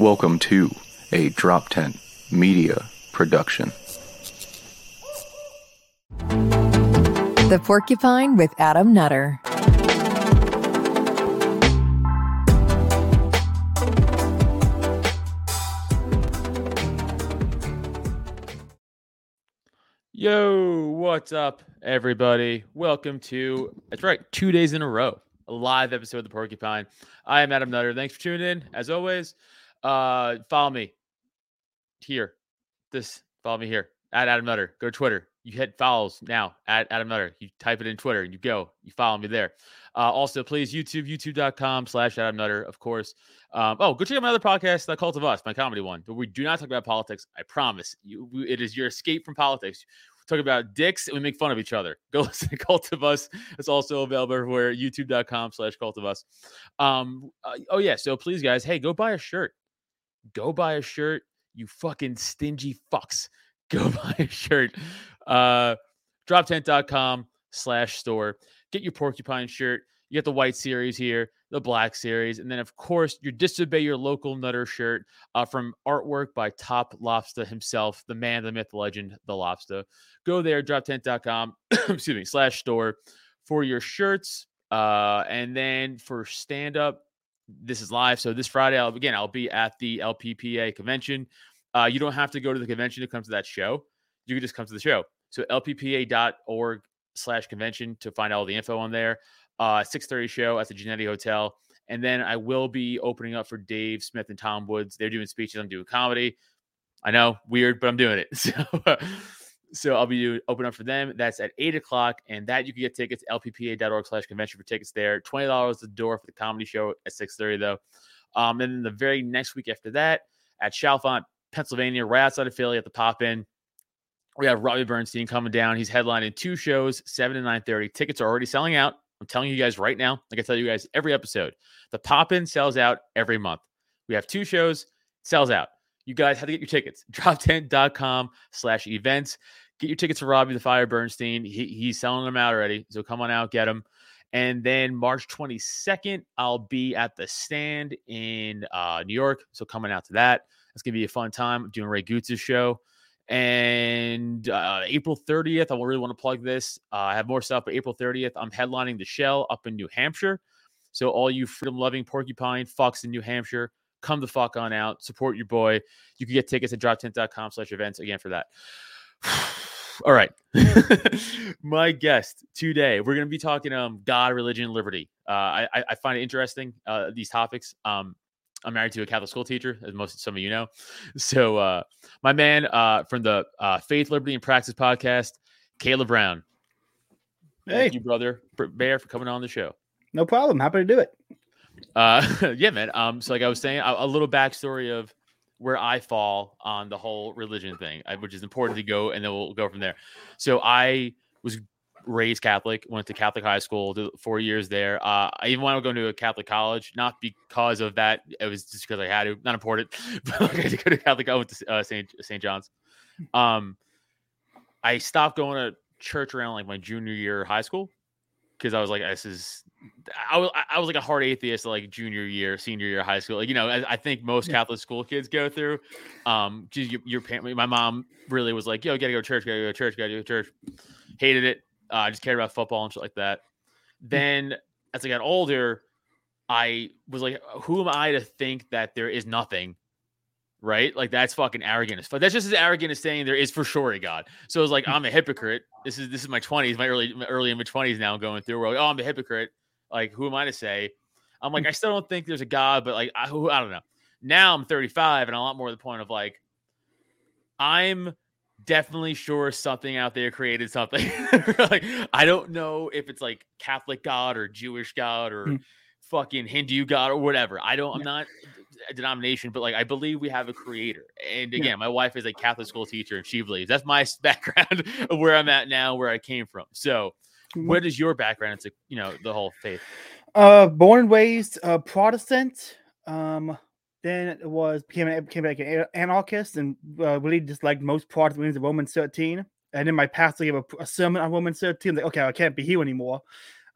Welcome to a Drop Tent Media Production. The Porcupine with Adam Nutter. Yo, what's up, everybody? Welcome to that's right, two days in a row, a live episode of the Porcupine. I am Adam Nutter. Thanks for tuning in. As always, uh, follow me here. This follow me here at Adam Nutter. Go to Twitter. You hit follows now at Adam Nutter. You type it in Twitter. And you go. You follow me there. Uh, also, please YouTube YouTube.com slash Adam Nutter. Of course. Um, oh, go check out my other podcast, The Cult of Us, my comedy one. But we do not talk about politics. I promise. You, it is your escape from politics. We talk about dicks and we make fun of each other. Go listen to Cult of Us. It's also available everywhere. YouTube.com slash Cult of Us. Um, uh, oh yeah. So please, guys, hey, go buy a shirt. Go buy a shirt. You fucking stingy fucks. Go buy a shirt. Uh, droptent.com slash store. Get your porcupine shirt. You get the white series here, the black series, and then of course your disobey your local nutter shirt uh, from artwork by Top Lobster himself, the man, the myth, the legend, the lobster. Go there, droptent.com, excuse me, slash store for your shirts. Uh, and then for stand up, this is live. So this Friday, I'll, again, I'll be at the LPPA convention. Uh, you don't have to go to the convention to come to that show. You can just come to the show. So lppa.org slash convention to find all the info on there. Uh, 6.30 show at the Genetti Hotel. And then I will be opening up for Dave Smith and Tom Woods. They're doing speeches. I'm doing comedy. I know, weird, but I'm doing it. So, so I'll be open up for them. That's at eight o'clock, and that you can get tickets lppa.org slash convention for tickets there. Twenty dollars the door for the comedy show at six thirty though. Um, and then the very next week after that at Chalfont, Pennsylvania, right outside of Philly at the Pop In. We have Robbie Bernstein coming down. He's headlining two shows, seven and nine thirty. Tickets are already selling out. I'm telling you guys right now, like I tell you guys every episode, the Pop In sells out every month. We have two shows, sells out. You guys have to get your tickets. Droptent.com slash events. Get your tickets for Robbie the Fire Bernstein. He, he's selling them out already. So come on out, get them. And then March 22nd, I'll be at the stand in uh, New York. So coming out to that. It's going to be a fun time. I'm doing Ray Goots' show. And uh, April 30th, I really want to plug this. Uh, I have more stuff, but April 30th, I'm headlining the Shell up in New Hampshire. So all you freedom loving porcupine fucks in New Hampshire, come the fuck on out. Support your boy. You can get tickets at droptent.com slash events again for that. All right. My guest today, we're going to be talking um God, religion, liberty. Uh, I, I find it interesting, uh, these topics. Um, I'm married to a Catholic school teacher, as most some of you know. So, uh, my man uh, from the uh, Faith, Liberty, and Praxis podcast, Caleb Brown. Hey, Thank you, brother Bear, for coming on the show. no problem. Happy to do it. Uh, yeah, man. Um, so like I was saying, a, a little backstory of where I fall on the whole religion thing, which is important to go, and then we'll go from there. So I was raised Catholic, went to Catholic high school, did four years there. Uh, I even wanted to go to a Catholic college, not because of that. It was just because I had to, not important. But like I had to go to Catholic. I went to uh, St. St. John's. Um, I stopped going to church around like my junior year of high school because I was like, this is. I was I was like a hard atheist like junior year, senior year of high school. Like you know, I, I think most Yeah. Catholic school kids go through. Um, your, your parent, my mom really was like, "Yo, gotta go to church, gotta go to church, gotta go to church." Hated it. Uh, I just cared about football and shit like that. Then as I got older, I was like, "Who am I to think that there is nothing?" Right? Like that's fucking arrogant as fuck. That's just as arrogant as saying there is for sure a God. So it's like I'm a hypocrite. This is this is my 20s, my early my early in mid 20s now going through. Where like, oh, I'm a hypocrite. Like, who am I to say? I'm like, I still don't think there's a God, but like, I, who, I don't know. Now I'm 35, and a lot more to the point of like, I'm definitely sure something out there created something. like, I don't know if it's like Catholic God or Jewish God or Hmm. fucking Hindu God or whatever. I don't. I'm not a denomination, but like I believe we have a creator. And Yeah. again, my wife is a Catholic school teacher, and she believes that's my background of where I'm at now, where I came from. So, what is your background into you know the whole faith? Uh, born and raised uh, Protestant. Um, then it was became became like an anarchist and uh, really disliked most Protestant leanings of Romans 13. And then my pastor gave a, a sermon on Romans 13. Like, okay, I can't be here anymore.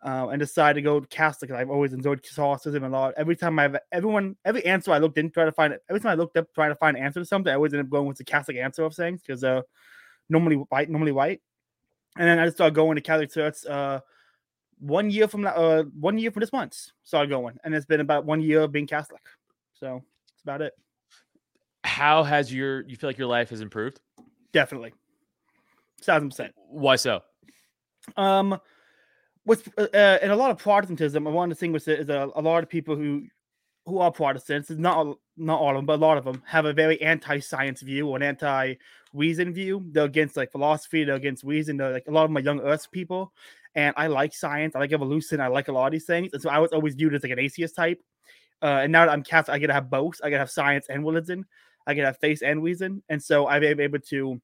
Uh, and decided to go Catholic. Because I've always enjoyed Catholicism a lot. Every time I've everyone every answer I looked in try to find every time I looked up trying to find an answer to something, I always end up going with the Catholic answer of things because uh normally white, normally white. And then I just started going to Catholic church uh one year from uh one year from this month started going, and it's been about one year of being Catholic. So that's about it. How has your you feel like your life has improved? Definitely, thousand percent. Why so? Um, with uh, uh, in a lot of Protestantism, I want to distinguish it is a, a lot of people who who are Protestants. Not not all of them, but a lot of them have a very anti-science view or an anti-reason view. They're against like philosophy. They're against reason. They're like a lot of my young Earth people, and I like science. I like evolution. I like a lot of these things, and so I was always viewed as like an atheist type. Uh, and now that I'm Catholic, I get to have both. I get to have science and religion. I get to have faith and reason, and so I've been able to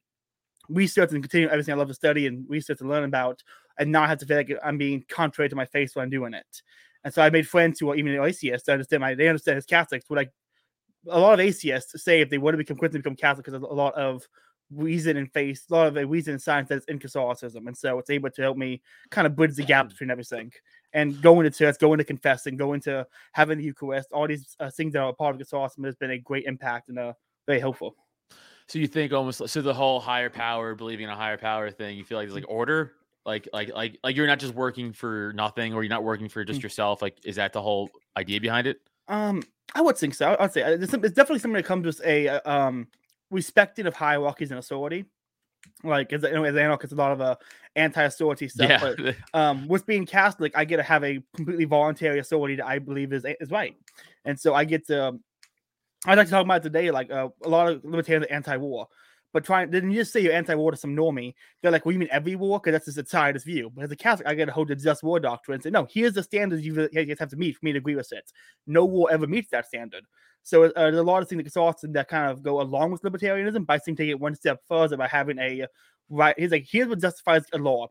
research and continue everything I love to study and research and learn about, and not have to feel like I'm being contrary to my faith when I'm doing it. And so I made friends who are even atheists. I understand my they understand as Catholics. But like a lot of atheists say if they want to become Christian, become Catholic because a lot of reason and faith, a lot of the reason and science that's in Catholicism. And so it's able to help me kind of bridge the gap between everything and going to church, going to confessing, going to having the Eucharist, all these uh, things that are a part of Catholicism has been a great impact and uh, very helpful. So you think almost so the whole higher power, believing in a higher power thing, you feel like it's like order, like like like like you're not just working for nothing, or you're not working for just yourself. Like, is that the whole idea behind it? Um, I would think so. I'd say uh, it's, it's definitely something that comes with a uh, um respecting of hierarchies and authority. Like as, you know, as anarchist, a lot of uh, anti-authority stuff. Yeah. But um, with being Catholic, I get to have a completely voluntary authority that I believe is is right, and so I get to. I'd like to talk about today, like uh, a lot of libertarians are anti-war, but trying didn't you just say you're anti-war to some normie? They're like, well, you mean every war? Because that's just a scientist view. But as a Catholic, I get to hold the just war doctrine and say, no, here's the standards you guys have to meet for me to agree with it. No war ever meets that standard. So uh, there's a lot of things that Catholicism that kind of go along with libertarianism by saying take it one step further by having a right. He's like, here's what justifies a law.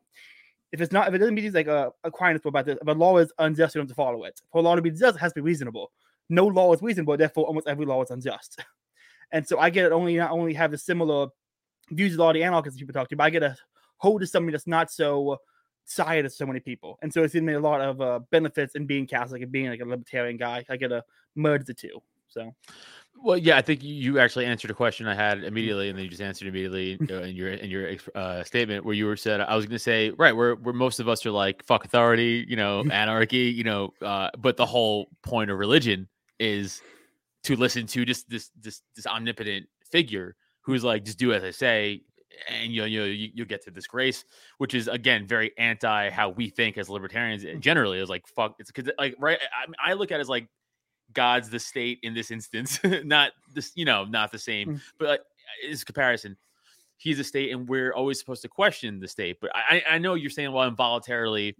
If it's not, if it doesn't meet he's like a, Aquinas about this, if a law is unjust, you don't have to follow it. For a law to be just, it has to be reasonable. No law is reasonable, therefore almost every law is unjust. And so I get it only not only have the similar views as all the anarchists people talk to, but I get a hold of something that's not so side as so many people. And so it's given me a lot of uh, benefits in being Catholic and being like a libertarian guy. I get to merge the two. So Well, yeah, I think you actually answered a question I had immediately, and then you just answered immediately in your in your uh, statement where you were said I was going to say right where where most of us are like fuck authority, you know, anarchy, you know, uh, but the whole point of religion is to listen to just this this this omnipotent figure who's like just do as I say, and you know you know, you you get to this grace, which is again very anti how we think as libertarians Mm. generally. Is like fuck, it's because like right, I, I look at it as like God's the state in this instance, not this, you know, not the same, Mm. but like, is comparison. He's a state, and we're always supposed to question the state. But I, I know you're saying, well, involuntarily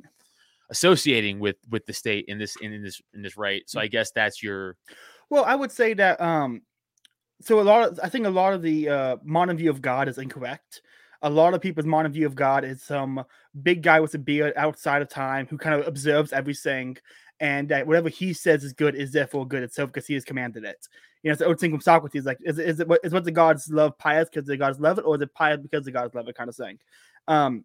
associating with with the state in this in, in this in this right. Mm. So I guess that's your Well, I would say that um so a lot of I think a lot of the uh modern view of God is incorrect. A lot of people's modern view of God is some big guy with a beard outside of time who kind of observes everything and that whatever he says is good is therefore good itself because he has commanded it. You know, so I would think from Socrates, like, is, it- is it what is what the gods love pious because the gods love it, or is it pious because the gods love it kind of thing? Um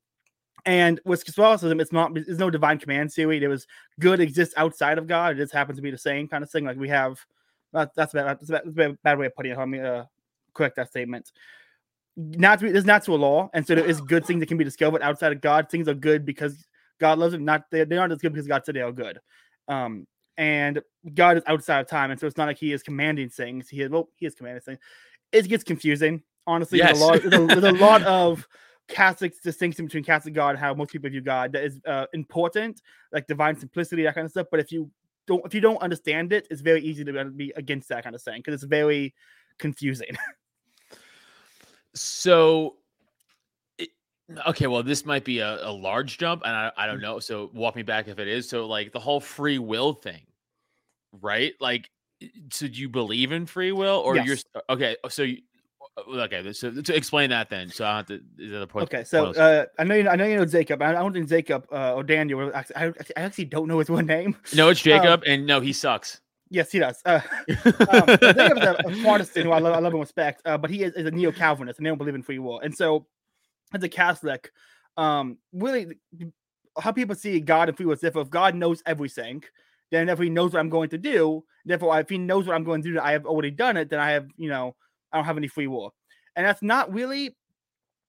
and with Catholicism, it's not there's no divine command theory. It was good exists outside of God. It just happens to be the same kind of thing. Like we have that, that's a bad, that's a bad, that's a bad- way of putting it. Let me uh, correct that statement. Natural, there's natural law, and so there is good things that can be discovered outside of God. Things are good because God loves them. Not they're, they're not as good because God said they are good. Um, and God is outside of time, and so it's not like He is commanding things. He is well, He is commanding things. It gets confusing, honestly. There's Yes. a lot. There's a, there's a lot of Catholic distinction between Catholic God and how most people view God that is uh, important, like divine simplicity, that kind of stuff. But if you don't if you don't understand it, it's very easy to be against that kind of thing because it's very confusing. so. it- Okay, well, this might be a, a large jump, and I, I don't know. So walk me back if it is. So like the whole free will thing, right? Like, so do you believe in free will, or you're okay? So you, okay, so to explain that then. So I have to. Is that a point? okay, so uh, I know you, I know you know Jacob. I, I don't think Jacob uh, or Daniel. I, I actually don't know his one name. no, it's um, Jacob, and no, he sucks. Yes, he does. Uh, um, so Jacob's a, a Protestant who I love, I love and respect, uh, but he is, is a neo Calvinist and they don't believe in free will. And so, as a Catholic, um, really, how people see God and free will is. If God knows everything, then if he knows what I'm going to do, therefore if he knows what I'm going to do, I have already done it, then I have, you know, I don't have any free will. And that's not really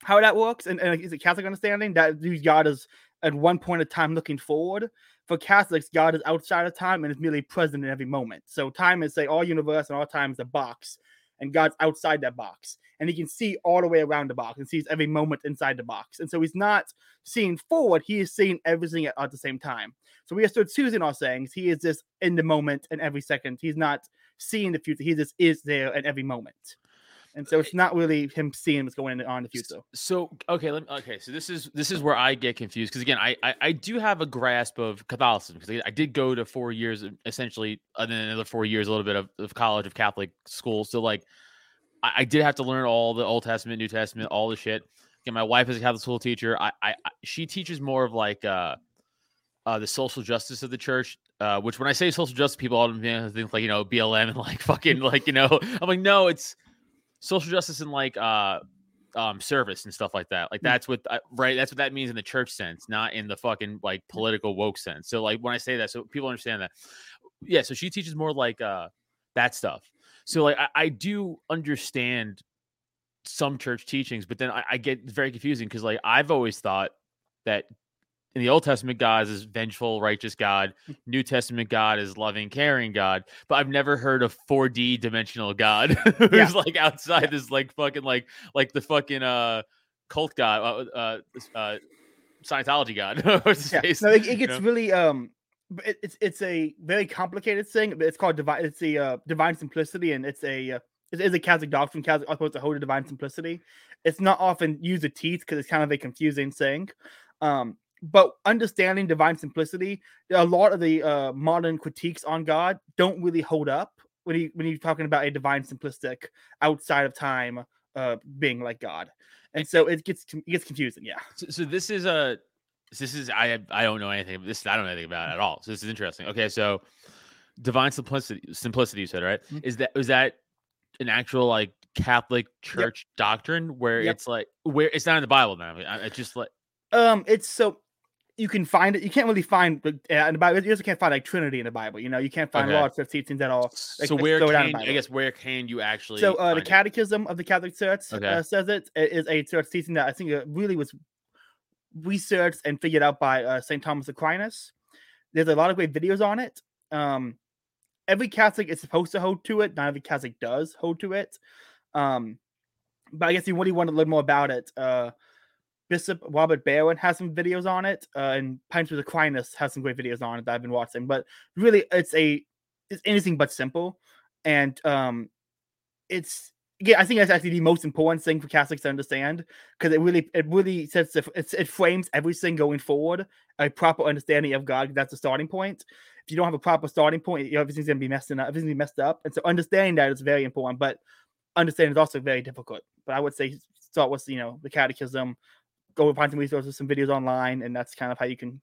how that works. And, and is a Catholic understanding that God is at one point of time looking forward. For Catholics, God is outside of time and is merely present in every moment. So time is say all universe and all time is a box, and God's outside that box, and He can see all the way around the box and sees every moment inside the box. And so He's not seeing forward; He is seeing everything at, at the same time. So we are still choosing our sayings. He is just in the moment and every second. He's not seeing the future. He just is there at every moment and so it's not really him seeing what's going on in the future. So okay, let me, okay, so this is this is where I get confused because again, I, I, I do have a grasp of Catholicism because I did go to four years essentially, and then another four years, a little bit of, of college of Catholic school. So like, I, I, did have to learn all the Old Testament, New Testament, all the shit. Again, my wife is a Catholic school teacher. I, I, I she teaches more of like uh, uh, the social justice of the church. Uh, which when I say social justice, people automatically think like you know BLM and like fucking like you know I'm like no, it's social justice and like uh um service and stuff like that. Like hmm. that's what uh, right that's what that means in the church sense, not in the fucking like political woke sense. So like when I say that, so people understand that. Yeah, so she teaches more like uh that stuff. So like I, I do understand some church teachings, but then I, I get very confusing because like I've always thought that in the Old Testament, God is vengeful, righteous God. Hmm. New Testament God is loving, caring God. But I've never heard of 4D dimensional God who's yeah. like outside yeah. this like fucking like like the fucking uh cult God, uh, uh, uh Scientology God. yeah. No, it, it gets you know? really um it, it's it's a very complicated thing. It's called divine. It's the uh, divine simplicity, and it's a uh, it is a Catholic doctrine. Catholic supposed to hold to divine simplicity. It's not often used to teach because it's kind of a confusing saying. Um, but understanding divine simplicity, a lot of the uh, modern critiques on God don't really hold up when you when you're talking about a divine simplistic outside of time uh, being like God, and so it gets it gets confusing. Yeah. So, so this is a this is I I don't know anything this I don't know anything about it at all. So this is interesting. Okay, so divine simplicity simplicity you said right mm-hmm. is that is that an actual like Catholic Church yep. doctrine where yep. it's like where it's not in the Bible now. It's just like um, it's so you can find it. You can't really find uh, in the Bible. You also can't find like Trinity in the Bible. You know, you can't find okay. a lot of teachings at all. Like, so where can I guess where can you actually? So uh, the Catechism of the Catholic Church okay. uh, says it. it is a church teaching that I think it really was researched and figured out by uh, Saint Thomas Aquinas. There's a lot of great videos on it. Um, every Catholic is supposed to hold to it. Not every Catholic does hold to it. Um, but I guess you really want to learn more about it. Uh, Bishop Robert Barron has some videos on it, uh, and Pints with Aquinas has some great videos on it that I've been watching. But really, it's a it's anything but simple, and um, it's yeah, I think that's actually the most important thing for Catholics to understand because it really it really sets the, it, it frames everything going forward a proper understanding of God. That's the starting point. If you don't have a proper starting point, everything's gonna be messing up. Everything's messed up, and so understanding that is very important. But understanding is also very difficult. But I would say start with you know the Catechism, go find some resources, some videos online, and that's kind of how you can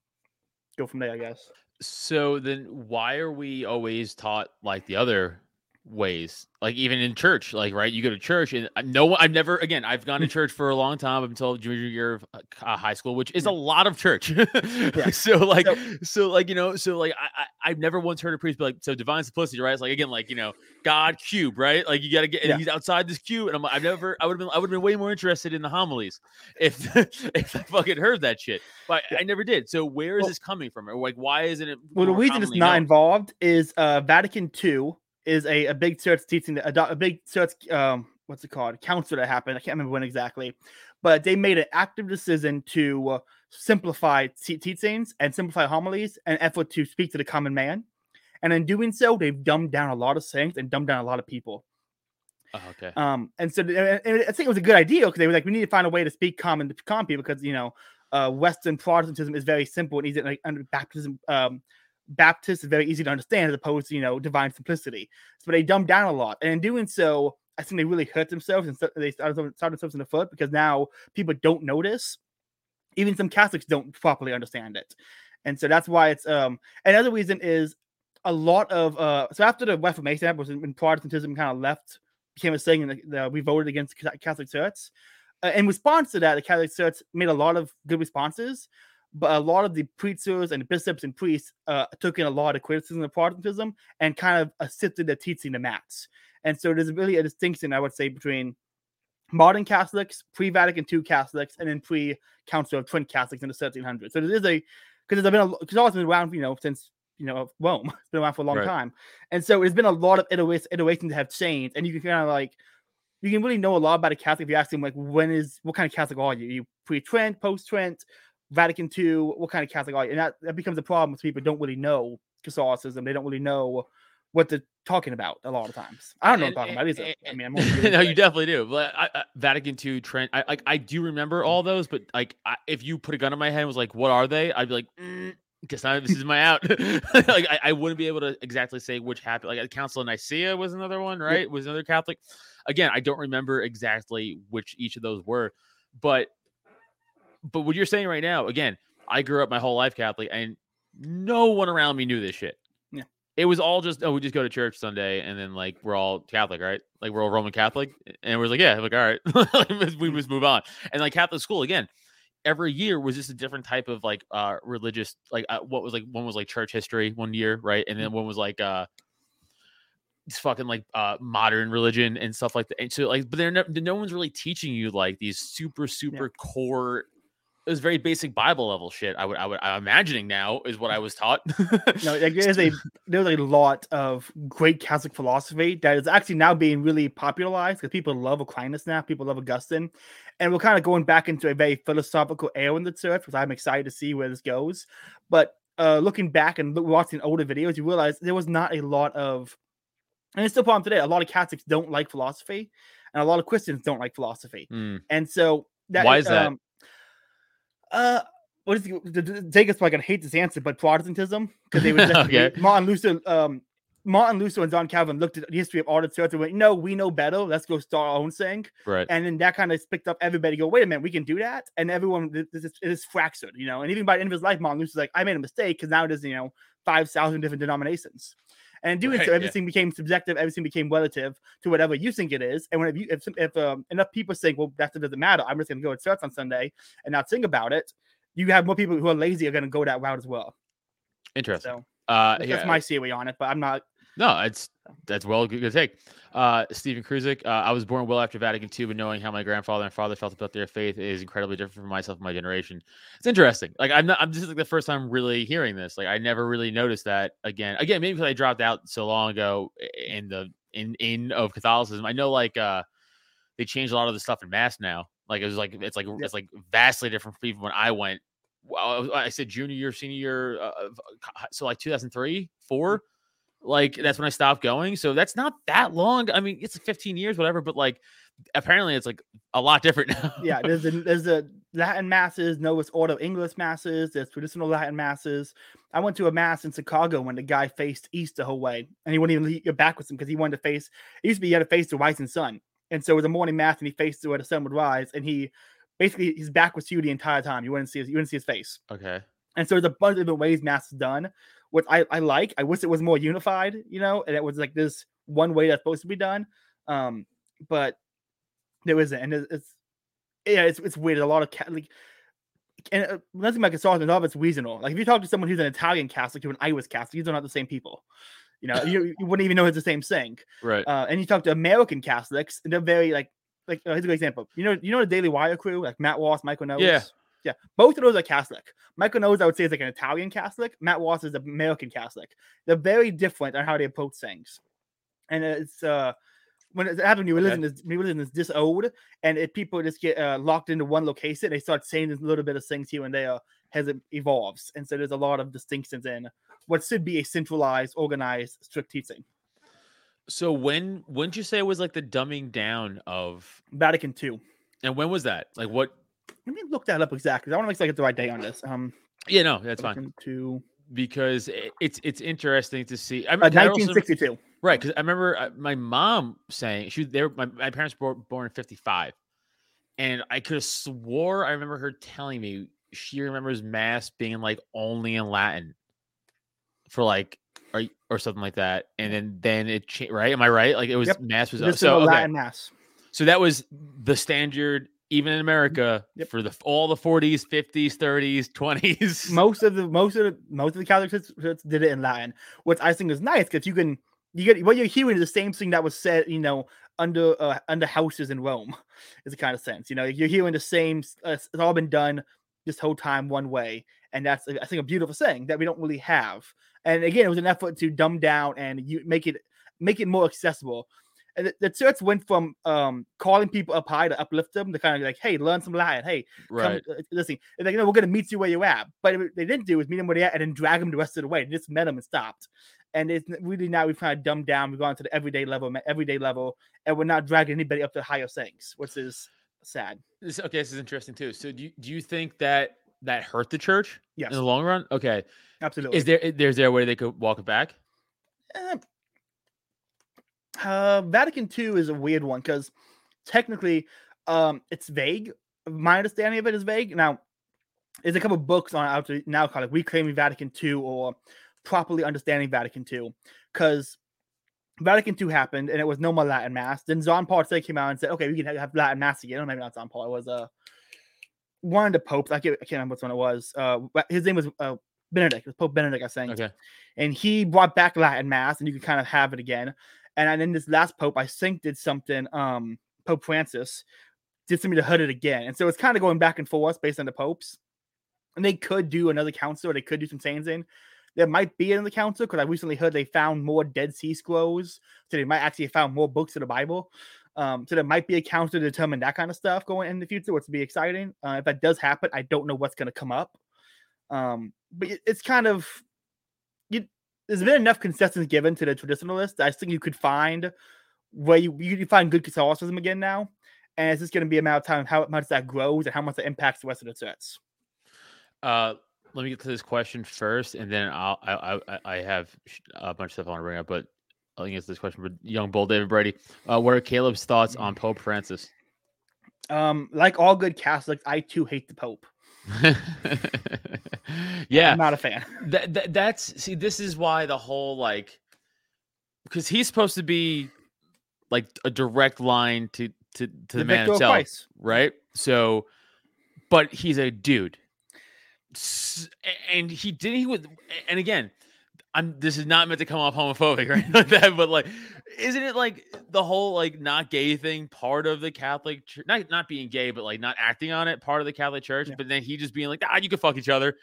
go from there, I guess. So then, why are we always taught like the other ways like even in church like right you go to church and no one i've never again i've gone to church for a long time until junior year of uh, high school which is a lot of church yeah. so like so, so, like you know so like I, I have never once heard a priest be like so divine simplicity right it's like again like you know god cube right like you got to get yeah. he's outside this cube and I'm, like, i've never i would have been i would have been way more interested in the homilies if if i fucking heard that shit but yeah. I never did so where is well, this coming from or like why isn't it well the reason it's not known? involved is uh vatican ii is a, a big church teaching a, a big church um what's it called council that happened. I can't remember when exactly, but they made an active decision to uh, simplify teachings and simplify homilies and effort to speak to the common man. And in doing so, they've dumbed down a lot of things and dumbed down a lot of people. Oh, okay. Um, and so and I think it was a good idea because they were like, we need to find a way to speak common to common people because you know, uh, Western Protestantism is very simple and easy. Like Anabaptism, um, Baptist is very easy to understand as opposed to you know divine simplicity. So they dumbed down a lot, and in doing so, I think they really hurt themselves and they started, started themselves in the foot because now people don't notice. Even some Catholics don't properly understand it, and so that's why it's um. Another reason is a lot of uh. So after the Reformation, was when Protestantism kind of left, became a thing, and the, the, we voted against Catholic Church. Uh, in response to that, the Catholic Church made a lot of good responses but a lot of the preachers and bishops and priests uh, took in a lot of criticism of Protestantism and kind of assisted the teaching the mass. And so there's really a distinction, I would say, between modern Catholics, pre-Vatican II Catholics, and then pre-Council of Trent Catholics in the 1700s. So there is a because there's been a because always been around, you know, since you know Rome. It's been around for a long Right. time, and so it's been a lot of iterations, iterations that have changed, and you can kind of like you can really know a lot about a Catholic if you ask them like when is what kind of Catholic are you? You pre-Trent, post-Trent, Vatican II, what kind of Catholic are you? And that, that becomes a problem with people don't really know Catholicism. They don't really know what they're talking about a lot of times. I don't know what I'm talking about either. I mean, I'm no, you definitely do. But I, I, Vatican II, Trent, I like I do remember all those. But like, I, if you put a gun in my head and was like, "What are they?" I'd be like, mm, "Guess not. This is my out." like, I, I wouldn't be able to exactly say which happened. Like, the Council of Nicaea was another one, right? Was another Catholic. Again, I don't remember exactly which each of those were, but but what you're saying right now, again, I grew up my whole life Catholic, and no one around me knew this shit. Yeah. It was all just, oh, we just go to church Sunday, and then like we're all Catholic, right? Like we're all Roman Catholic, and we're like, yeah, like all right, we Mm. just move on. And like Catholic school again, every year was just a different type of like uh religious, like uh, what was like one was like church history one year, right? And then one was like uh it's fucking like uh modern religion and stuff like that. And so like, but they're no, no one's really teaching you like these super super core. It was very basic Bible level shit. I would, I would, I'm imagining now is what I was taught. No, like, there's a there's a lot of great Catholic philosophy that is actually now being really popularized because people love Aquinas now. People love Augustine, and we're kind of going back into a very philosophical era in the church, which I'm excited to see where this goes. But uh, looking back and look, watching older videos, you realize there was not a lot of, and it's still a problem today. A lot of Catholics don't like philosophy, and a lot of Christians don't like philosophy. Hmm. And so that Why is that? Uh, what is the, Jacob's probably gonna hate this answer, but Protestantism because they would Okay. Martin Luther, um, Martin Luther and John Calvin looked at the history of all the church and went, "No, we know better. Let's go start our own thing." right. And then that kind of picked up everybody. Go, wait a minute, we can do that, and everyone this is it is fractured, you know. And even by the end of his life, Martin Luther's like, "I made a mistake because now there's you know five thousand different denominations." And doing Right, so, yeah. everything became subjective. Everything became relative to whatever you think it is. And when if, you, if, if um, enough people say, "Well, that doesn't matter," I'm just going to go to church on Sunday and not think about it. You have more people who are lazy are going to go that route as well. Interesting. So Uh, that's yeah, my theory on it. But I'm not. No, it's that's well good, good take. Uh, Stephen Kruzik, uh, I was born well after Vatican II, but knowing how my grandfather and father felt about their faith is incredibly different from myself and my generation. It's interesting. Like I'm not, I'm this is like the first time really hearing this. Like I never really noticed that again. Again, maybe because I dropped out so long ago in the in in of Catholicism. I know like uh they changed a lot of the stuff in mass now. Like it was like it's like it's like vastly different from even when I went. Well, I said junior year, senior year, uh, so like 2003, four like that's when I stopped going. So that's not that long. I mean, it's 15 years, whatever, but like apparently it's like a lot different now. Yeah, there's a, there's the Latin masses, Novus Ordo English masses, there's traditional Latin masses. I went to a mass in Chicago when the guy faced east the whole way, and he wouldn't even get back with him because he wanted to face. It used to be you had to face the rising sun, and so it was a morning mass, and he faced where the sun would rise, and he basically his back was to you the entire time. You wouldn't see his, you wouldn't see his face. okay. And so there's a bunch of different ways mass is done, which I, I like. I wish it was more unified, you know, and it was like this one way that's supposed to be done. Um, but there isn't, and it's, it's yeah, it's it's weird. A lot of Catholic and uh, nothing about Catholicism, all of it's regional. Like if you talk to someone who's an Italian Catholic to an Irish Catholic, these are not the same people. You know, you, you wouldn't even know it's the same thing. Right. Uh, and you talk to American Catholics, and they're very like like uh, here's a good example. You know, you know the Daily Wire crew, like Matt Walsh, Michael Knowles. Yeah. Yeah. Both of those are Catholic. Michael Knowles, I would say, is like an Italian Catholic. Matt Walsh is American Catholic. They're very different on how they approach things, and it's uh when it happens when your Okay. religion is your religion is this old, and if people just get uh, locked into one location, they start saying a little bit of things here and there as it evolves, and so there's a lot of distinctions in what should be a centralized, organized, strict teaching. So when when did you say it was like the dumbing down of Vatican II. and when was that? Like what Let me look that up exactly. I want to make sure I get the right day on this. Um, yeah, no, that's fine. II. Because it, it's it's interesting to see. I Uh, mean, also- 1962. Right, because I remember uh, my mom saying she they were my, my parents were born in fifty five, and I could have swore I remember her telling me she remembers mass being like only in Latin for like or or something like that, and then then it changed. Right, am I right? Like it was Yep. mass was This is so a okay. Latin mass. so that was the standard even in America Yep. for the all the 40s, 50s, 30s, 20s. most of the most of the most of the Catholic church- church did it in Latin, which I think is nice because you can you get what you're hearing is the same thing that was said, you know, under uh, under houses in Rome, is the kind of sense. You know, you're hearing the same. Uh, it's all been done this whole time one way, and that's I think a beautiful thing that we don't really have. And again, it was an effort to dumb down and you make it make it more accessible. And the, the church went from um, calling people up high to uplift them to kind of like, hey, learn some Latin. Hey, right. Come, uh, listen, and like, you know, we're gonna meet you where you're at. But what they didn't do is meet them where they're at and then drag them the rest of the way. They just met them and stopped. And it's really now we've kind of dumbed down. We've gone to the everyday level, everyday level, and we're not dragging anybody up to higher things, which is sad. This, okay, this is interesting too. So do you, do you think that that hurt the church Yes, in the long run? Okay. absolutely. Is there there's there a way they could walk it back? Eh, uh, Vatican II is a weird one because technically, um, it's vague. My understanding of it is vague. Now, there's a couple books on out now called like Reclaiming Vatican II or Properly Understanding Vatican II because Vatican II happened and it was no more Latin Mass. Then John Paul II came out and said, okay, we can have Latin Mass again. Or maybe not John Paul. It was uh, one of the popes. I can't, I can't remember which one it was. Uh, his name was uh, Benedict. It was Pope Benedict, I think Okay. and he brought back Latin Mass, and you could kind of have it again. And then this last Pope, I think, did something. Um, Pope Francis did something to hood it again, and so it's kind of going back and forth based on the popes. And they could do another council, or they could do some things in. There might be another council because I recently heard they found more Dead Sea Scrolls, so they might actually have found more books of the Bible. Um, so there might be a council to determine that kind of stuff going in the future, which would be exciting. Uh, if that does happen, I don't know what's going to come up. Um, but it's kind of there's been enough concessions given to the traditionalists. I think you could find where you you can find good Catholicism again now, and it's just going to be a matter of time how much that grows and how much that impacts the rest of the church. Uh, let me get to this question first, and then I'll I I, I- I have a bunch of stuff I want to bring up, but I think it's this question for young bull David Brady. Uh, what are Caleb's thoughts on Pope Francis? Um, like all good Catholics, I too hate the Pope. yeah, I'm not a fan. that, that that's see this is why the whole like because he's supposed to be like a direct line to to, to the, man vicar himself Christ. right so but he's a dude and he did he with and again i'm this is not meant to come off homophobic or anything like that but like isn't it like the whole like not gay thing part of the catholic church not not being gay but like not acting on it part of the catholic church Yeah. but then he just being like ah you can fuck each other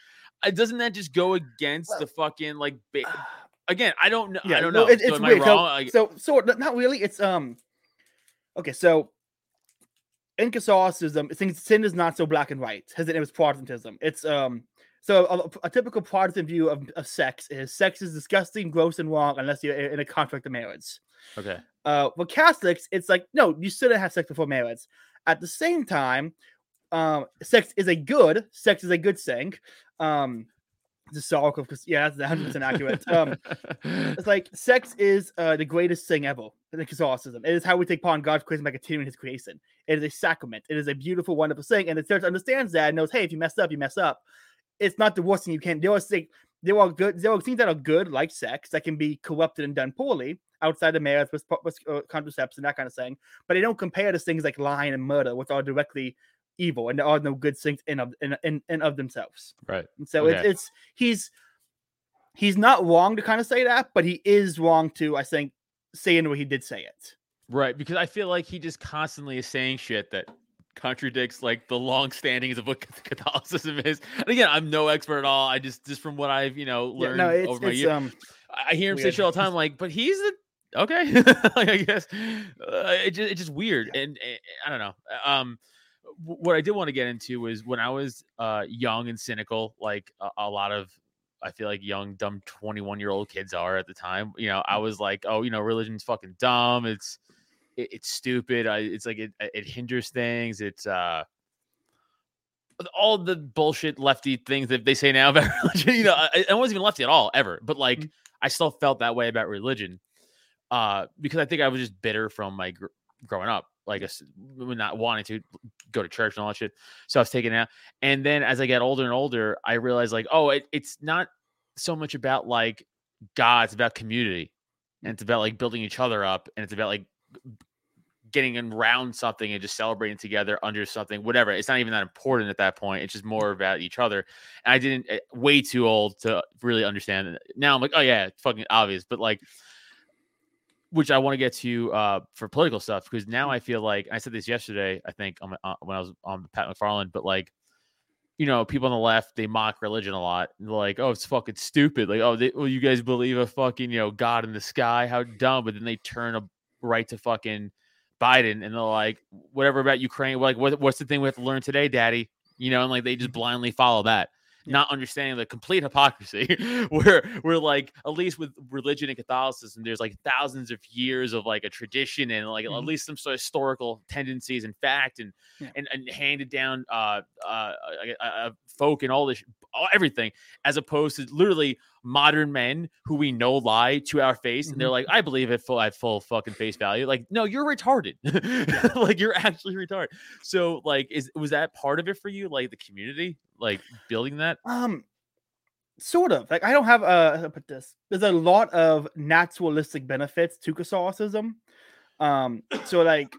uh, doesn't that just go against Well- the fucking like ba- again i don't know i don't no, know it- so it's I weird. So-? Like, So, so, not really. It's um, okay. So, in Catholicism, sin, sin is not so black and white as it was Protestantism. It's um, so a, a typical Protestant view of, of sex is sex is disgusting, gross, and wrong unless you're in a contract of marriage. okay Uh, for Catholics, it's like no, you shouldn't have sex before marriage. At the same time, um, sex is a good. Sex is a good thing. Um, the historical, because yeah, that's 100 percent accurate. Um, it's like sex is uh, the greatest thing ever in Catholicism. It is how we take part in God's creation by continuing His creation. It is a sacrament. It is a beautiful, wonderful thing, and the church understands that and knows, hey, if you mess up, you mess up. It's not the worst thing you can. There are things, there are good, there are things that are good, like sex, that can be corrupted and done poorly outside the marriage with, with uh, contraception, that kind of thing. But they don't compare to things like lying and murder, which are directly evil, and there are no good things in of in, in, in of themselves. right And so it's, Okay. it's he's he's not wrong to kind of say that, but he is wrong to I think say in the way he did say it. Right, because I feel like he just constantly is saying shit that contradicts like the long standings of what Catholicism is. And again, I'm no expert at all. I just just from what I've you know Yeah, learned no, it's, over my it's year, um I hear him say shit all the time. Like, but he's the okay. like, I guess uh, it just, it's just weird, and, and I don't know. Um, what I did want to get into was when I was uh young and cynical, like a, a lot of I feel like young, dumb 21 year old kids are at the time. You know, I Mm. was like, oh, you know, religion's fucking dumb. It's it, it's stupid. I, it's like it, it hinders things. It's uh all the bullshit lefty things that they say now about religion. You know, I, I wasn't even lefty at all ever, but like Mhm. I still felt that way about religion uh because I think I was just bitter from my gr- growing up, like us not wanting to go to church and all that shit. So I was taking it out, and then as I get older and older, I realized like, oh, it, it's not so much about like God, it's about community, and it's about like building each other up, and it's about like getting around something and just celebrating together under something, whatever. It's not even that important at that point. It's just more about each other. And I didn't eh, way too old to really understand. Now I'm like, oh yeah, it's fucking obvious. But like, which I want to get to uh, for political stuff because now I feel like I said this yesterday. I think on, uh, when I was on Pat McFarland, but like, you know, people on the left they mock religion a lot. They're like, oh, it's fucking stupid. Like, oh, they, well, you guys believe a fucking you know God in the sky? How dumb! But then they turn a right to fucking Biden and they're like, whatever about Ukraine. Like, what, what's the thing we have to learn today, Daddy? You know, and like they just Mm-hmm. blindly follow that not understanding the complete hypocrisy where we're like at least with religion and catholicism there's like thousands of years of like a tradition and like at Mhm. least some sort of historical tendencies and fact and Yeah. and, and handed down uh uh, uh, folk and all this everything as opposed to literally modern men who we know lie to our face and they're Mhm. like i believe it full at full fucking face value like no you're retarded like you're actually retarded so like is was that part of it for you like the community like building that Um, sort of. Like I don't have a to put this. There's a lot of naturalistic benefits to Catholicism. Um, so like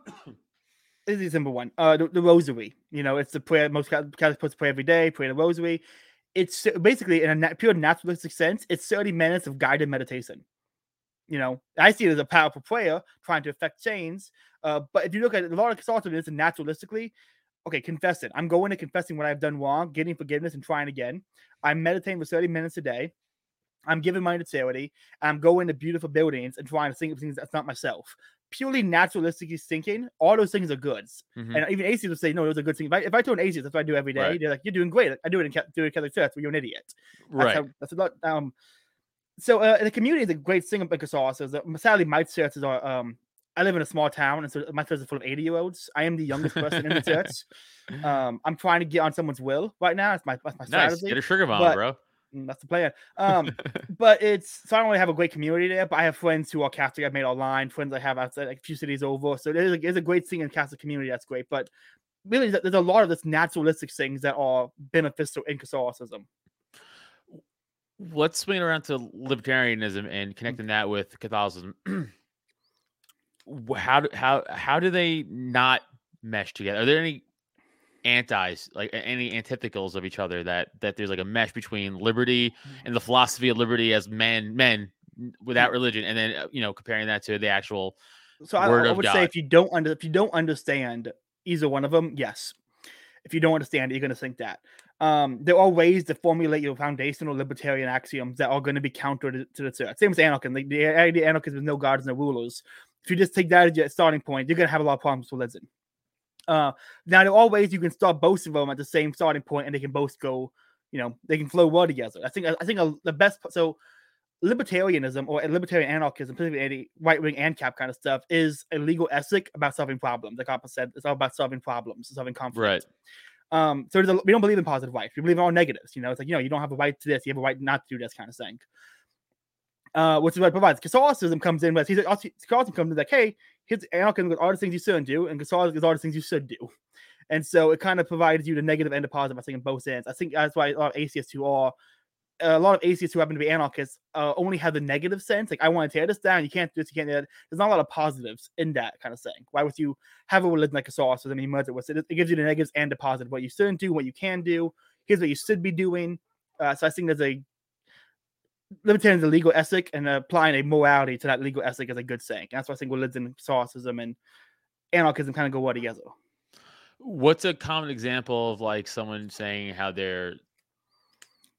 this is simple one. Uh, the, the Rosary. You know, it's the prayer most Catholic- Catholics to pray every day. Pray the Rosary. It's basically in a pure naturalistic sense. It's 30 minutes of guided meditation. You know, I see it as a powerful prayer trying to affect change. Uh, but if you look at it, a lot of Catholicism is naturalistically, okay, confess it. I'm going to confessing what I've done wrong, getting forgiveness, and trying again. I'm meditating for 30 minutes a day. I'm giving money to charity. I'm going to beautiful buildings and trying to think of things that's not myself. Purely naturalistically thinking, all those things are goods. Mhm. And even atheists will say, no, those are good things. If I, if I told an atheist, that's what I do every day, Right. they're like, you're doing great. I do it in, do it in Catholic Church, but you're an idiot. That's right how- that's a lot. Um, so uh, the community is a great thing about Catholicism. Sadly, my church is our, um, I live in a small town, and so my church is full of 80 year olds. I am the youngest person in the church. Um, I'm trying to get on someone's will right now. That's my that's my nice strategy. get a sugar bomb but- bro That's the plan. Um, but it's so I don't really have a great community there. But I have friends who are Catholic. I've made online friends I have outside like a few cities over. So there's a, there's a great thing in Catholic community. That's great. But really, there's a lot of this naturalistic things that are beneficial in Catholicism. let's swing around to libertarianism Mm. and connecting that with Catholicism. How do how how do they not mesh together? Are there any antis like any antitheticals of each other that that there's like a mesh between liberty Mm. and the philosophy of liberty as men men without religion and then uh, you know comparing that to the actual So I, I would say if you don't under if you don't understand either one of them, yes. If you don't understand it, you're going to think that. Um, there are ways to formulate your foundational libertarian axioms that are going to be counter to, to the church. Same as anarchism. Like the idea of anarchism with no gods, no rulers. If you just take that as your starting point, you're going to have a lot of problems with religion. Uh, now there are ways you can start both of them at the same starting point, and they can both go. You know, they can flow well together. I think. I think uh, the best. So libertarianism or libertarian anarchism, particularly any right wing and cap kind of stuff, is a legal ethic about solving problems. Like Papa said, it's all about solving problems, solving conflict. right Um, so a, we don't believe in positive rights. We believe in all negatives. You know, it's like you know, you don't have a right to this, you have a right not to do this kind of thing. Uh, which is what it provides. Catholicism comes in, but he's Catholicism comes in like, hey, here's anarchism with all the things you shouldn't do, and Catholicism is all the things you should do. And so it kind of provides you the negative and the positive, I think, in both ends. I think that's why a lot of atheists who are a lot of atheists who happen to be anarchists uh, only have the negative sense. Like, I want to tear this down. You can't do this. You can't do that. There's not a lot of positives in that kind of thing. Why would you have a religion like Catholicism and you merge it with it? It gives you the negatives and the positive. What you shouldn't do, what you can do. Here's what you should be doing. Uh, so I think there's a libertarian is a legal ethic, and applying a morality to that legal ethic is a good thing. And that's why I think religion, Catholicism, and anarchism kind of go well together. what's a common example of like someone saying how they're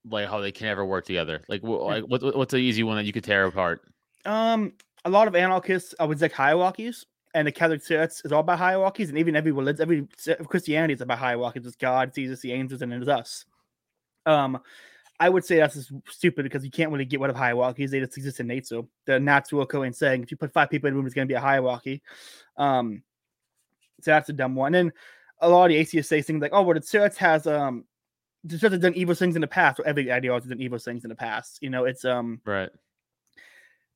like how they can never work together like, wh- like what, what- what's the easy one that you could tear apart Um, a lot of anarchists are with like hierarchies, and the Catholic Church is all about hierarchies, and even every religion, every Christianity is about hierarchies. It's God, Jesus, the angels, and it's us. Um, I would say that's just stupid because you can't really get rid of hierarchies; they just exist in Natsu. The natural occurring saying, if you put five people in a room, it's going to be a hierarchy. Um, so that's a dumb one. And a lot of the atheists say things like, "Oh, well, the church has um." The church has done evil things in the past, or every ideology has done evil things in the past. You know, it's um, right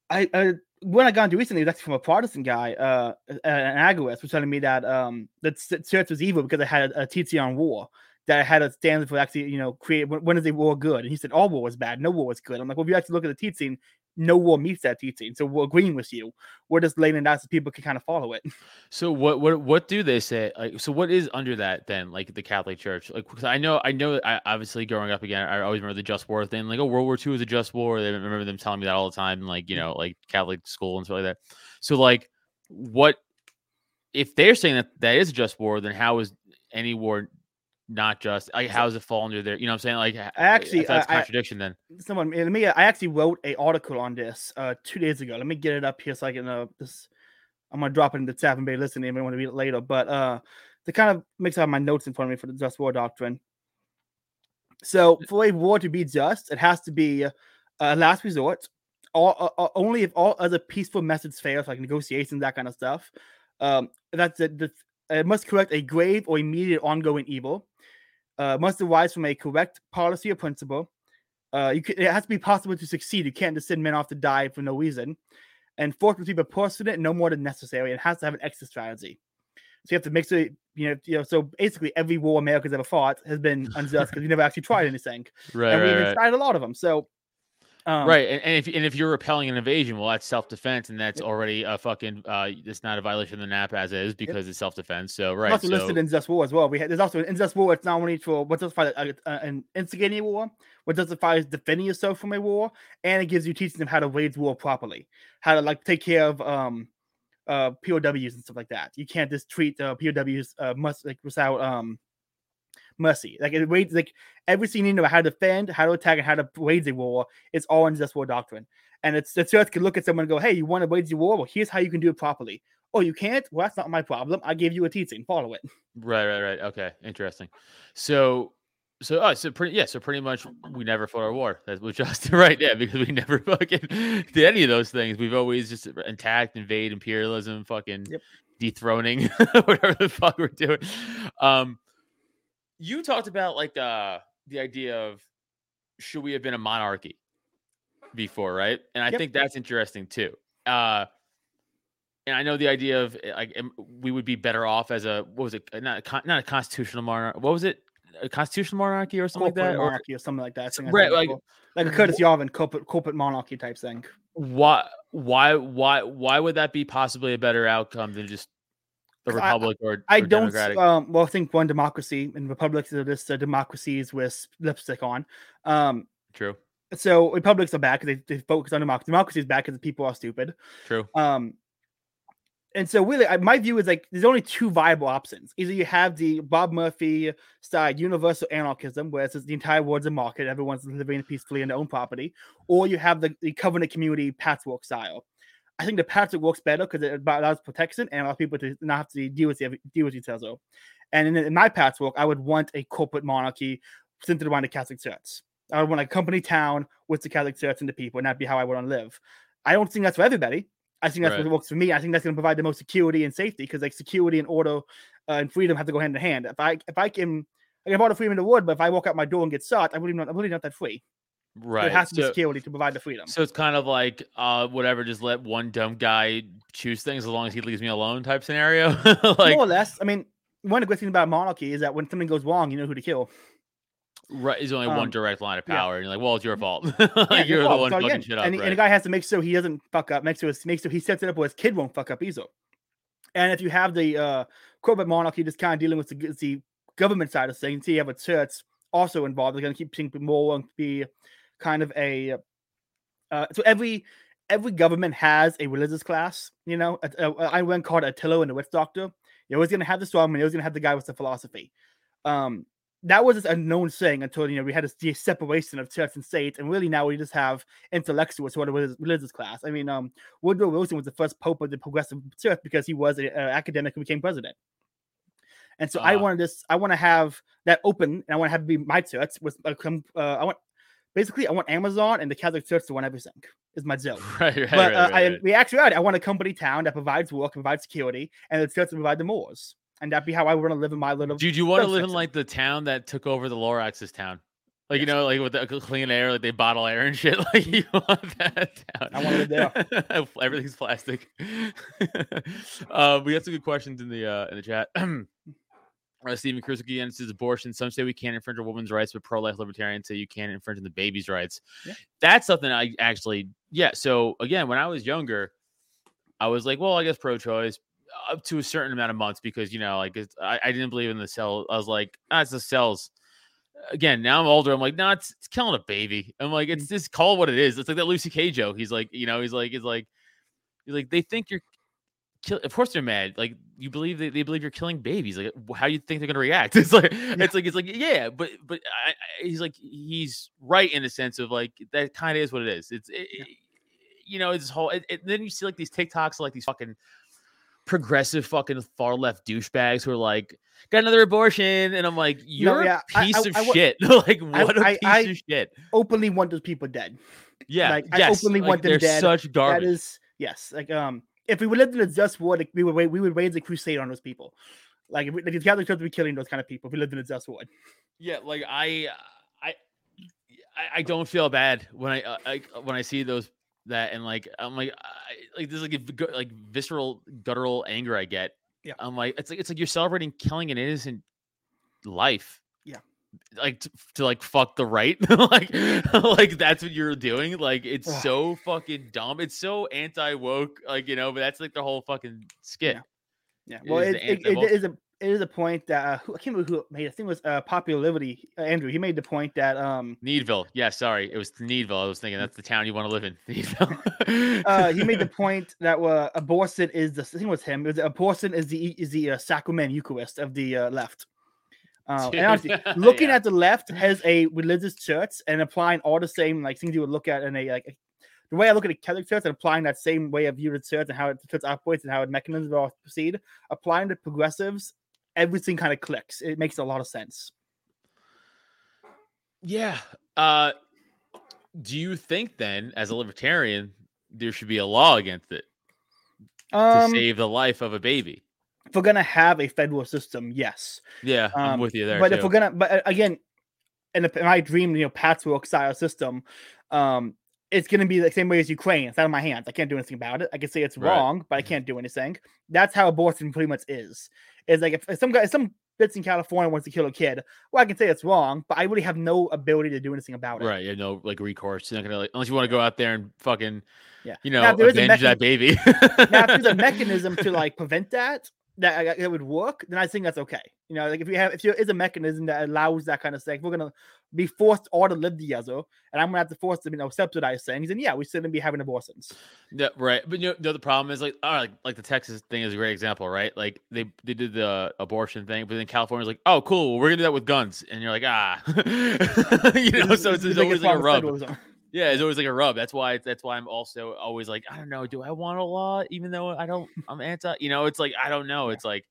I, I when I got into recently, was actually from a Protestant guy, uh, an agorist, was telling me that um that s- church was evil because it had a, a teaching on war that had a standard for actually, you know, create when, when is a war good? And he said all war was bad, no war was good. I'm like, well, if you actually look at the teaching, no war meets that teaching. So we're agreeing with you. We're just laying it out so people can kind of follow it. So what what what do they say? Like, so what is under that then? Like the Catholic Church? Like, 'cause I know I know I obviously growing up again, I always remember the just war thing. Like, oh, World War II was a just war. They remember them telling me that all the time. Like, you mm. know, like Catholic school and stuff like that. So like, what if they're saying that that is a just war? Then how is any war not just? Like, how does it fall under there? You know what I'm saying? Like, I actually- that's I- I- contradiction. then Someone, let me. I actually wrote a article on this uh two days ago. Let me get it up here so I can. Uh, this I'm gonna drop it in the chat and be listening. If you want to read it later, but uh, to kind of mix up my notes in front of me for the just war doctrine. So for a war to be just, it has to be a last resort. All, uh, only if all other peaceful methods fail, like negotiations, that kind of stuff. Um, that's it. It must correct a grave or immediate ongoing evil. Uh, must arise from a correct policy or principle. Uh, you can, it has to be possible to succeed. You can't just send men off to die for no reason. And fourth, must be proportionate, no more than necessary. It has to have an exit strategy. So you have to make sure, you know, you know. So basically, every war America's ever fought has been unjust because we never actually tried anything, right, and we right, even right. tried a lot of them. So, um, right, and, and if and if you're repelling an invasion, well, that's self defense, and that's already a fucking. Uh, it's not a violation of the NAP as is because it's self defense. So It's right, also so, listed in just war as well. We had, there's also in just war. It's not only for what justifies uh, uh, an instigating a war, what justifies defending yourself from a war, and it gives you teaching them how to wage war properly, how to like take care of um uh POWs and stuff like that. You can't just treat uh, POWs uh must like without um mercy. Like it wage like everything you know how to defend, how to attack, and how to wage a war. It's all in just war doctrine. And it's the church can look at someone and go, "Hey, you want to wage a war? Well, here's how you can do it properly." Oh, you can't? Well, that's not my problem. I gave you a teaching. Follow it. right, right, right. Okay, interesting. So, so oh, so pretty yeah, so pretty much we never fought our war. That's what Justin right, yeah, because we never fucking did any of those things. We've always just attacked, invade, imperialism, fucking Yep. dethroning, whatever the fuck we're doing. Um, you talked about like uh the idea of should we have been a monarchy before, right? And I Yep. think that's interesting too. Uh and I know the idea of eh, like we would be better off as a what was it? uh, Not a, con- not a constitutional monarch. What was it? A constitutional monarchy or something like that? Or monarchy or something like that. I right, said like, like a Curtis Yarvin corporate corporate monarchy type thing. why? Why? Why? Why would that be possibly a better outcome than just a 'Cause I- republic or, I don't. Um, well, I think one democracy and republics are just uh, democracies with lipstick on. Um, true. so republics are bad because they, they focus on democracy. Democracy is bad because people are stupid. True. Um, and so really, I, my view is like there's only two viable options. Either you have the Bob Murphy style universal anarchism, where it's just the entire world's a market, everyone's living peacefully in their own property, or you have the, the covenant community patchwork style. I think the patchwork works better because it allows protection and allows people to not have to deal with the, deal with each other. And in, in my patchwork, I would want a corporate monarchy centered around the Catholic Church. I would want a company town with the Catholic Church and the people, and that'd be how I would want to live. I don't think that's for everybody. I think that's Right. what works for me. I think that's going to provide the most security and safety because like security and order uh, and freedom have to go hand in hand. If I if I can, I can have all the freedom in the world, but if I walk out my door and get shot, I'm really not. I'm really not that free. Right. It has to be So, security to provide the freedom. so it's kind of like uh whatever, just let one dumb guy choose things as long as he leaves me alone type scenario. like More or less. I mean, one of the great things about monarchy is that when something goes wrong, you know who to kill. right is only one um, direct line of yeah. power. And you're like, well, it's your fault. Yeah, you're the one So fucking again, shit up. and, and the guy has to make sure he doesn't fuck up. Make sure, make sure he sets it up where his kid won't fuck up either. And if you have the uh, corporate monarchy just kind of dealing with the, the government side of things, so you have a church also involved. They're going to keep things more and be kind of a. Uh, so every every government has a religious class. You know, I went called Attila and the Witch Doctor. You're always going to have the strong man. You're always going to have the guy with the philosophy. Um, that was just a known thing until you know we had this separation of church and state, and really now we just have intellectuals who are the religious, class. I mean, um, Woodrow Wilson was the first pope of the progressive church because he was an academic who became president. And so I Ah. wanted this. I want to have that open, and I want to have it be my church. With uh, come, uh, I want basically I want Amazon and the Catholic Church to run everything. Is my joke. right, right, But right, uh, right, I, right. reality, I want a company town that provides work, provides security, and the church to provide the mores. And that'd be how I want to live in my little. Dude, you want to live in like the town that took over the Lorax's town? Like you know, like with the clean air, like they bottle air and shit. Like you want that town? I wanna live there. Everything's plastic. uh, we got some good questions in the uh, in the chat. uh, Stephen Cruz against his abortion. Some say we can't infringe a woman's rights, but pro-life libertarians say you can't infringe on the baby's rights. Yeah. That's something I actually, yeah. So again, when I was younger, I was like, well, I guess pro-choice up to a certain amount of months because you know, like it's, I, I didn't believe in the cell. I was like, ah, it's the cells. Again, now I'm older. I'm like, nah, it's, it's killing a baby. I'm like, it's just call it what it is. It's like that Louis C.K. joke. He's like, you know, he's like, he's like, he's like, they think you're kill. Of course they're mad. Like you believe they, they believe you're killing babies. Like how you think they're gonna react? It's like it's like it's like yeah, but but I, I, he's like he's right in the sense of like that kind of is what it is. It's it, it- you know it's this whole. It, then you see like these TikToks like these fucking progressive fucking far left douchebags who are like got another abortion and I'm like you're yeah, a piece I- of shit. like what a I- piece I- of shit. Openly want those people dead. Yeah, like, I openly like, want them dead. such garbage. That is yes. Like um, if we would lived in a just like, we would we would raise a crusade on those people. Like if, we, like, if Catholic Church would be killing those kind of people if we lived in a just world. Yeah, like I, I, I, I don't feel bad when I, uh, I when I see those that and like I'm like I, like there's like a like visceral guttural anger I get. Yeah. I'm like it's like it's like you're celebrating killing an innocent life. Like to, to like fuck the right, like like that's what you're doing. Like it's Ugh. so fucking dumb. It's so anti woke. Like you know, but that's like the whole fucking skit. Yeah. Yeah, well, it, it, it of- is a it is a point that uh, who, I can't remember who made. I think it was uh, Popular Liberty. Uh, Andrew, he made the point that um Needville. Yeah, sorry, it was Needville. I was thinking that's the town you want to live in. Needville. uh, he made the point that uh, abortion is the thing think it was him. It was abortion is the is the uh, sacrament Eucharist of the uh, left. Uh, and honestly, looking Yeah. at the left has a religious church and applying all the same like things you would look at in a like the way I look at a Catholic church and applying that same way of view the church and how it, the church operates and how its mechanisms all proceed, applying to progressives, everything kind of clicks. It makes a lot of sense. Yeah. Uh do you think then, as a libertarian, there should be a law against it to Um, save the life of a baby? If we're gonna have a federal system, yes. Yeah, I'm Um, with you there. but too. if we're gonna, but uh, again, in, my dream, you know, patchwork style system, um, it's gonna be the same way as Ukraine. It's out of my hands. I can't do anything about it. I can say it's Right. wrong, but I Mhm. can't do anything. That's how abortion pretty much is. Is like if, if some guy, if some bitch in California wants to kill a kid, well, I can say it's wrong, but I really have no ability to do anything about it. right, you know, like recourse. You're not gonna like unless you want to go out there and fucking Yeah. you know, Now, there is a avenge that baby. now, if there's a mechanism to like prevent that, that it would work, then I think that's okay. You know, like if you have, if there is a mechanism that allows that kind of thing, we're gonna be forced all to live together, and I'm gonna have to force them, you know, subsidize things, and yeah, we shouldn't be having abortions. Yeah, right. But you know, no, the problem is like, all right, like, the Texas thing is a great example, right? Like they they did the abortion thing, but then California's like, oh, cool, we're gonna do that with guns, and you're like, ah, you know, so it's, the it's always like a rub. Yeah, it's always like a rub. That's why that's why I'm also always like, I don't know, do I want a law even though I don't I'm anti, you know, it's like I don't know. It's like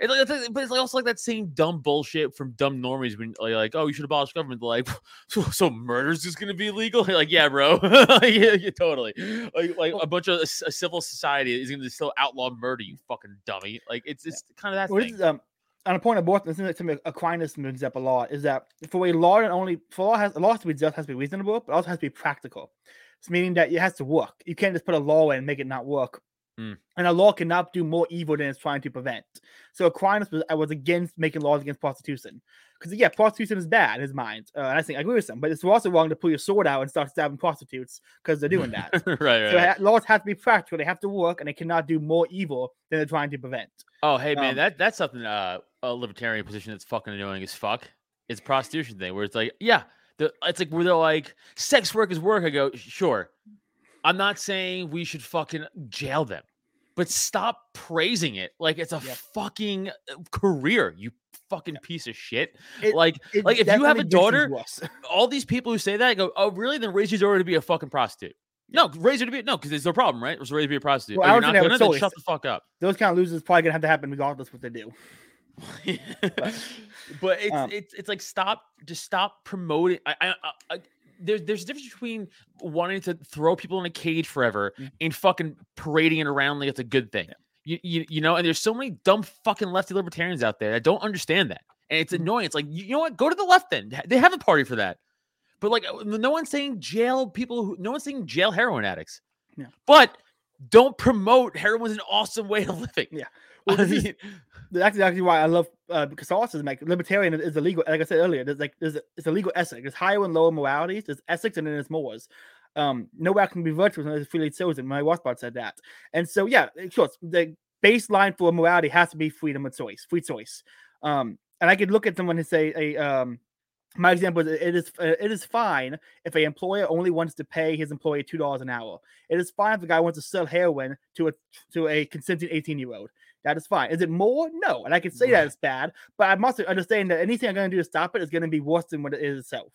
it's like, it's like- but it's like also like that same dumb bullshit from dumb normies when like, like oh you should abolish government. They're like so, so murder's just gonna be illegal. like yeah, bro, yeah, yeah, totally. Like like a bunch of a, a civil society is gonna still outlaw murder. You fucking dummy. Like it's it's kind of that Well, thing. is, um, on a point of abortion, this is something Aquinas brings up a lot. Is that for a law and only for law has a law has to be just has to be reasonable, but also has to be practical. It's meaning that it has to work. You can't just put a law in and make it not work. Mm. And a law cannot do more evil than it's trying to prevent. So Aquinas was, I was against making laws against prostitution because yeah, prostitution is bad in his mind, uh, and I think I agree with him. But it's also wrong to pull your sword out and start stabbing prostitutes because they're doing that. right, right. So right. laws have to be practical. They have to work, and they cannot do more evil than they're trying to prevent. Oh, hey man, Um, that that's something uh, a libertarian position that's fucking annoying as fuck. It's prostitution thing where it's like, yeah, the, it's like where they're like, sex work is work. I go, sure. I'm not saying we should fucking jail them, but stop praising it like it's a Yeah. fucking uh, career. You fucking piece of shit. It- like, It like if you have a daughter, all these people who say that go, oh, really? Then raise your daughter to be a fucking prostitute. No, raise her to be no, because there's no problem, right? Raise her to be a prostitute. Well, I you're don't not gonna was then solely- shut the fuck up. those kind of losers probably gonna have to happen regardless of what they do. but it's Um, it's it's like stop just stop promoting I, I, I, there's there's a difference between wanting to throw people in a cage forever Mm. and fucking parading it around like it's a good thing. You, you you know, and there's so many dumb fucking lefty libertarians out there that don't understand that. And it's Mhm. annoying. It's like, you you know what? Go to the left then. They have a party for that. But like uh, no one's saying jail people who no one's saying jail heroin addicts. Yeah. But don't promote heroin is an awesome way of living. Yeah. Well, I this is- That's exactly why I love uh, Catholicism. Like libertarian is illegal. Like I said earlier, there's like there's a, it's a legal ethic. There's higher and lower moralities. There's ethics and then there's mores. Um, no act can be virtuous unless it's freely chosen. Murray Rothbard said that. And so yeah, of course, the baseline for morality has to be freedom of choice, free choice. Um, and I could look at someone and say a um. My example is it is uh, it is fine if a employer only wants to pay his employee two dollars an hour. It is fine if a guy wants to sell heroin to a to a consenting eighteen year old. That is fine. Is it more? No. And I can say that it's bad, but I must understand that anything I'm going to do to stop it is going to be worse than what it is itself.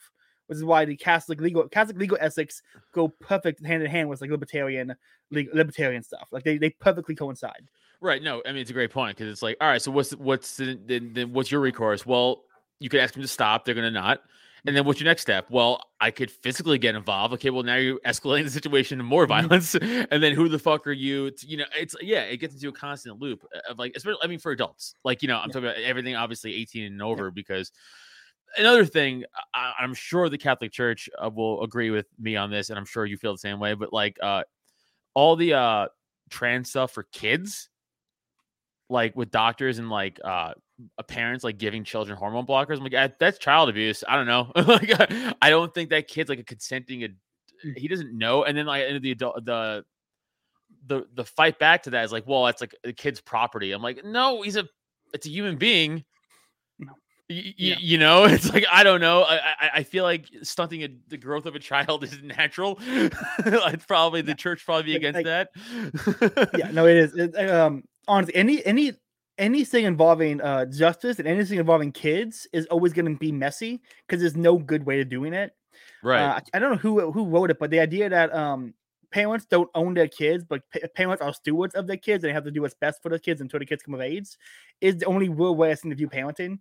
Which is why the Catholic legal Catholic legal ethics go perfect hand in hand with like libertarian legal, libertarian stuff. Like they, they perfectly coincide. right? No, I mean it's a great point because it's like, all right, so what's what's the, the, the what's your recourse? Well, you could ask them to stop; they're gonna not. And then what's your next step? Well, I could physically get involved. Okay, well now you're escalating the situation to more Mhm. violence. and then who the fuck are you? To, you know, it's yeah, it gets into a constant loop of like, especially I mean for adults. Like you know, I'm Yeah. talking about everything obviously 18 and over because another thing I, I'm sure the Catholic Church uh, will agree with me on this, and I'm sure you feel the same way. But like uh, all the uh, trans stuff for kids, like with doctors and like uh, uh, parents like giving children hormone blockers. I'm like, "Ah, that's child abuse. I don't know. like, I- I don't think that kid's like a consenting. Ad- Mm. he doesn't know. And then like the adult the the the fight back to that is like, well, that's like the kid's property. I'm like, no, he's a it's a human being. No. Y- y- Yeah. you know, it's like I don't know. I I, I feel like stunting a, the growth of a child is natural. I'd probably the church probably be against like- that. yeah, no, it is. It, um, honestly, any any anything involving uh justice and anything involving kids is always going to be messy because there's no good way of doing it. right. Uh, I don't know who who wrote it, but the idea that um parents don't own their kids, but pa- parents are stewards of their kids and they have to do what's best for the kids until the kids come of age is the only real way I seem to view parenting.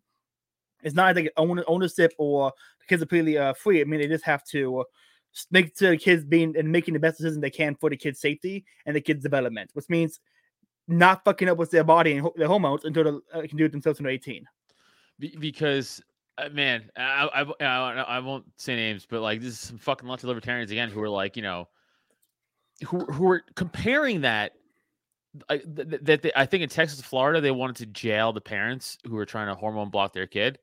It's not like own, ownership or the kids are completely uh, free. I mean, they just have to make sure the kids being and making the best decision they can for the kids' safety and the kids' development, which means not fucking up with their body and ho- their hormones until they uh, can do it themselves when they're 18. Be- because uh, man, I, I, I, I won't say names, but like this is some fucking lots of libertarians again who are like, you know, who who are comparing that. I, th- th- that they, I think in Texas, Florida, they wanted to jail the parents who were trying to hormone block their kid,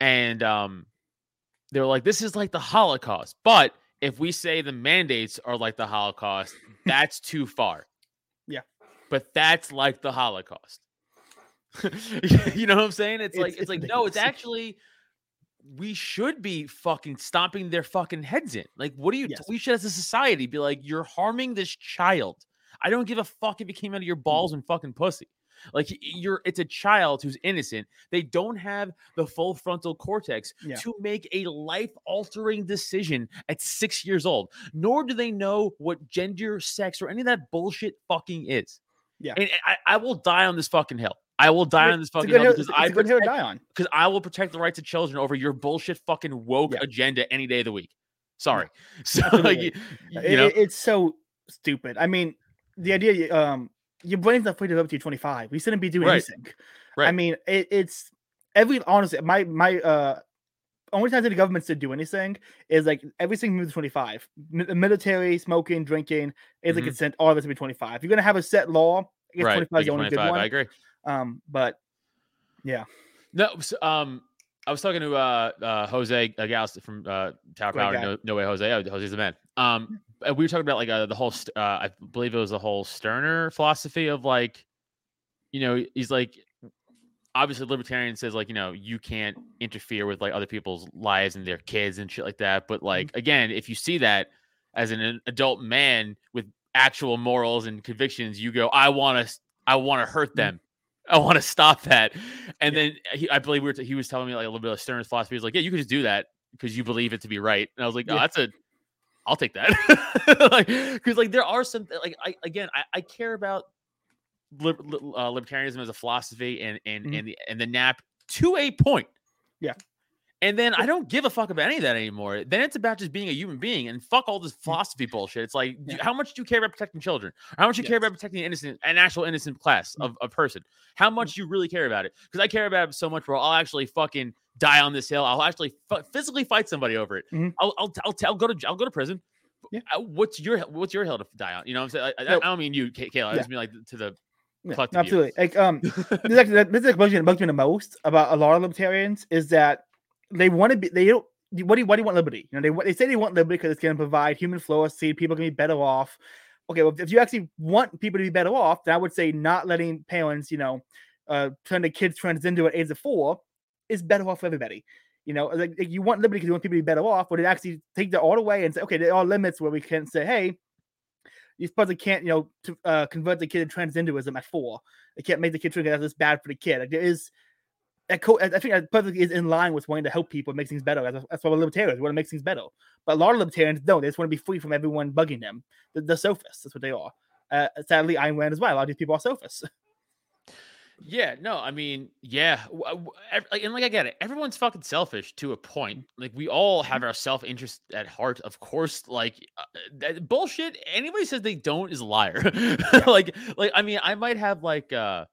and um, they were like, "This is like the Holocaust." But if we say the mandates are like the Holocaust, that's too far. But that's like the Holocaust. you know what I'm saying? It's, It's- like it's, it's like no, it's actually we should be fucking stomping their fucking heads in. Like, what do you? Yes. We should, as a society, be like, you're harming this child. I don't give a fuck if it came out of your hmm. balls and fucking pussy. Like you're, it's a child who's innocent. They don't have the full frontal cortex Yeah. to make a life-altering decision at six years old. Nor do they know what gender, sex, or any of that bullshit fucking is. Yeah. and I, I will die on this fucking hill. I will die on this fucking hill because I a good hill to protect- die on. because I will protect the rights of children over your bullshit fucking woke Yeah. agenda any day of the week. Sorry. So like you, you It- know, it- it's so stupid. I mean, the idea, um, your brain's not free to develop to 25. We shouldn't be doing Right. anything. I mean, it, it's every honestly, my my uh only times that the government should do anything is like everything moves to 25. Mi- the military, smoking, drinking is a Mhm. consent. All of this will be 25. If you're gonna have a set law, I guess right. 25 is the only good one. I agree. Um, but yeah. No, um, I was talking to uh, uh Jose Gals from uh Tower Great Power. No, no way, Jose. Oh, Jose's the man. Um, and we were talking about like uh, the whole. Uh, I believe it was the whole Stirner philosophy of like, you know, he's like, obviously libertarian says like, you know, you can't interfere with like other people's lives and their kids and shit like that. But mm-hmm. like, again, if you see that as an adult man with actual morals and convictions, you go, I want to, I want to hurt mm-hmm. them. I want to stop that. And then he, I believe we were t- he was telling me like a little bit of Stirner's philosophy. He was like, yeah, you can just do that because you believe it to be right. And I was like, oh, Yeah. that's a, I'll take that. like, because like there are some like I again I, I care about lib- uh, libertarianism as a philosophy and and Mhm. and the and the NAP to a point. Yeah. And then I don't give a fuck about any of that anymore. Then it's about just being a human being and fuck all this philosophy bullshit. It's like, do- Yeah. how much do you care about protecting children? How much do you care about protecting an innocent, an actual innocent class of a person? How much do you really care about it? Because I care about it so much where I'll actually fucking die on this hill. I'll actually fu- physically fight somebody over it. Mhm. I'll, I'll, I'll, I'll go to, I'll go to prison. Yeah. Uh, What's your, what's your hill to die on? You know what I'm saying? I, I, No. I don't mean you, Kay- Kayla. I just mean like to the Yeah, absolutely. Like um, this actually, this is bugs me, bugs me the most about a lot of libertarians is that they want to be they don't. What do you, what do you want liberty? You know, they they say they want liberty because it's going to provide human flow. See, people can be better off. Okay, well, if you actually want people to be better off, then I would say not letting parents, you know, uh, turn their kids trans into at age of four is better off for everybody. You know, like, like you want liberty because you want people to be better off, but it actually take that all away and say, okay, there are limits where we can say, hey, you suppose they can't, you know, to, uh, convert the kid to transgenderism at four. They can't make the kid trans. That's just bad for the kid. Like, there is that co- I think that perfectly is in line with wanting to help people, make things better. That's, that's why we're libertarians. We want to make things better. But a lot of libertarians don't. They just want to be free from everyone bugging them. The, the sophists. That's what they are. Uh, sadly, Ayn Rand as well. A lot of these people are sophists. Yeah, no, I mean, yeah, w- w- ev- like, and like I get it. Everyone's fucking selfish to a point. Like we all have our self interest at heart, of course. Like uh, that bullshit. Anybody says they don't is a liar. like, like I mean, I might have like, uh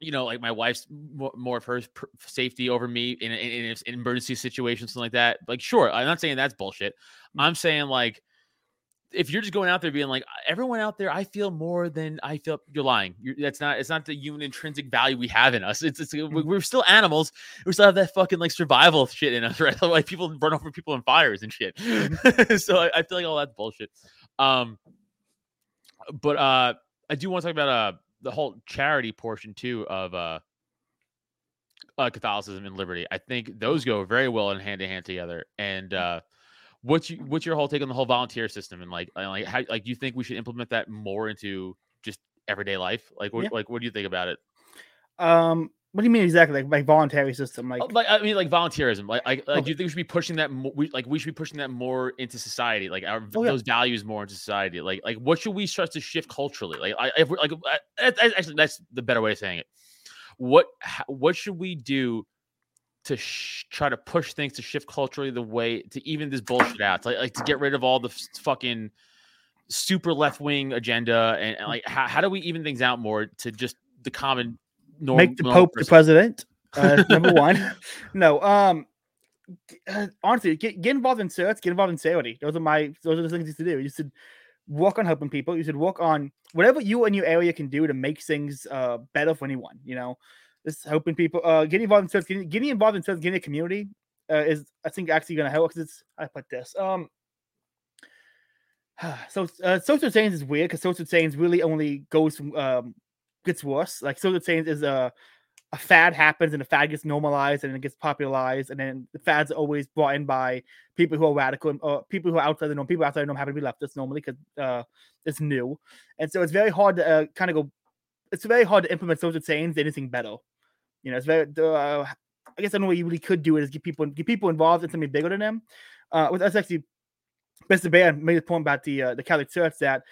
you know, like my wife's more, of her safety over me in, in, in an emergency situation, something like that. Like, sure, I'm not saying that's bullshit. I'm saying like if you're just going out there being like everyone out there, I feel more than I feel. You're lying. You're, that's not. It's not the human intrinsic value we have in us. It's. it's we- we're still animals. We still have that fucking like survival shit in us, right? Like people run over people in fires and shit. so I, I feel like all that's bullshit. Um, but uh, I do want to talk about uh the whole charity portion too of uh. Uh, Catholicism and liberty. I think those go very well in hand to hand together. And uh, what's you, what's your whole take on the whole volunteer system and like like how like do you think we should implement that more into just everyday life? Like what Yeah. like what do you think about it? Um, what do you mean exactly? Like, like voluntary system? Like, Oh, Like I mean like volunteerism. Like like, like Oh. do you think we should be pushing that mo- we like we should be pushing that more into society? Like our Oh, yeah. those values more into society. Like like what should we start to shift culturally? Like I if we're like I- I- I- actually that's the better way of saying it. What what should we do to sh- try to push things to shift culturally the way to even this bullshit out, like, like to get rid of all the f- fucking super left wing agenda and, and, like how, how do we even things out more to just the common norm, make the Pope the president. Uh, number one. No. Um. uh, honestly, get, get involved in certs. Get involved in charity. Those are my. Those are the things you should do. You should work on helping people. You should work on whatever you and your area can do to make things uh better for anyone. You know, just helping people. Uh, getting involved in certs. Getting, getting involved in certs. Getting a community. Uh, is I think actually going to help because it's. I put this. Um. So uh, social change is weird because social change really only goes from um gets worse. Like social change is a a fad happens and the fad gets normalized and it gets popularized and then the fads are always brought in by people who are radical or people who are outside the norm. People outside the norm happen to be leftists normally because uh, it's new, and so it's very hard to uh, kind of go. It's very hard to implement social change anything better. You know, it's very. Uh, I guess don't know what you really could do is get people get people involved in something bigger than them. Uh, well, that's actually Mr. Bear made a point about the uh, the Catholic Church that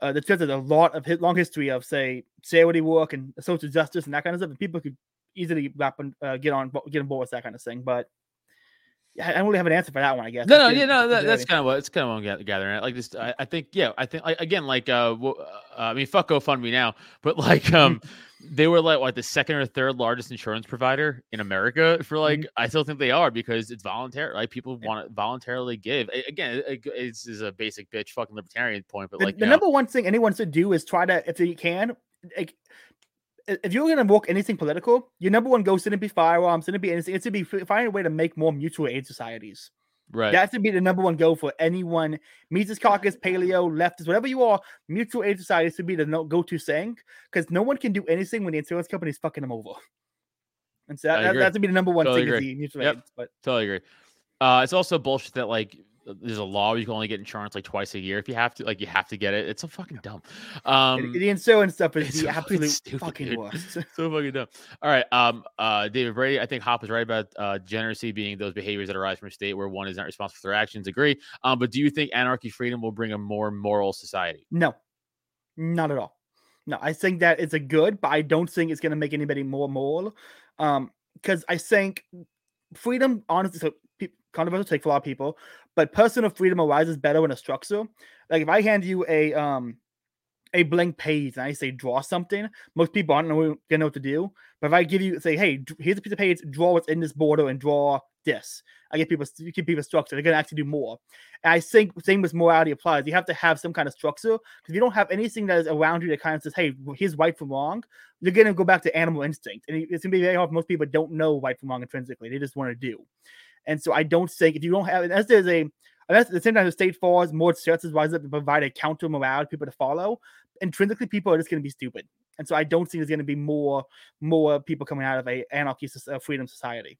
uh, the church has a lot of hi- long history of say charity work and social justice and that kind of stuff, and people could easily wrap and uh, get on get on board with that kind of thing. But I don't really have an answer for that one. I guess. No, no, yeah, no, that, that's kind of what it's kind of what I'm ga- gathering. at. Like this, I, I think, yeah, I think, like, again, like, uh, uh, I mean, fuck GoFundMe now, but like, um, they were like what the second or third largest insurance provider in America for like, I still think they are because it's voluntary. Like, people want to voluntarily give. A- Again, it, it's is a basic bitch fucking libertarian point, but the, like, the know, number one thing anyone should do is try to, if they can, like, i- if you're gonna walk anything political, your number one goal shouldn't be firearms, shouldn't be anything. It should be f- find a way to make more mutual aid societies. right? That should be the number one goal for anyone. Mises Caucus, Paleo, leftist, whatever you are. Mutual aid societies should be the no, go-to saying because no one can do anything when the insurance company is fucking them over. And so that, that, that should be the number one Totally thing is agree. the mutual Yep. aid. But Totally agree. Uh, it's also bullshit that like there's a law where you can only get insurance like twice a year if you have to. Like you have to get it. It's so fucking dumb. Um, the insurance stuff is the absolute stupid, fucking dude. worst. so fucking dumb. All right. Um. Uh. David Brady. I think Hoppe is right about uh degeneracy being those behaviors that arise from a state where one is not responsible for their actions. Agree. Um. But do you think anarchy freedom will bring a more moral society? No, not at all. No, I think that it's a good, but I don't think it's going to make anybody more moral. Um, because I think freedom, honestly, so controversial take for a lot of people, but personal freedom arises better in a structure. Like if I hand you a um a blank page and I say draw something, most people aren't gonna know what to do. But if I give you say, hey, here's a piece of page, draw what's in this border and draw this, I get people you give people structured. They're gonna actually do more. And I think same with morality applies. You have to have some kind of structure because if you don't have anything that is around you that kind of says, hey, here's right from wrong, you're gonna go back to animal instinct, and it's gonna be very hard. Most people don't know right from wrong intrinsically; they just want to do. And so I don't think if you don't have unless there's a unless at the same time the state falls, more services rise up to provide a counter morale people to follow. Intrinsically, people are just going to be stupid, and so I don't think there's going to be more more people coming out of a anarchy uh, freedom society,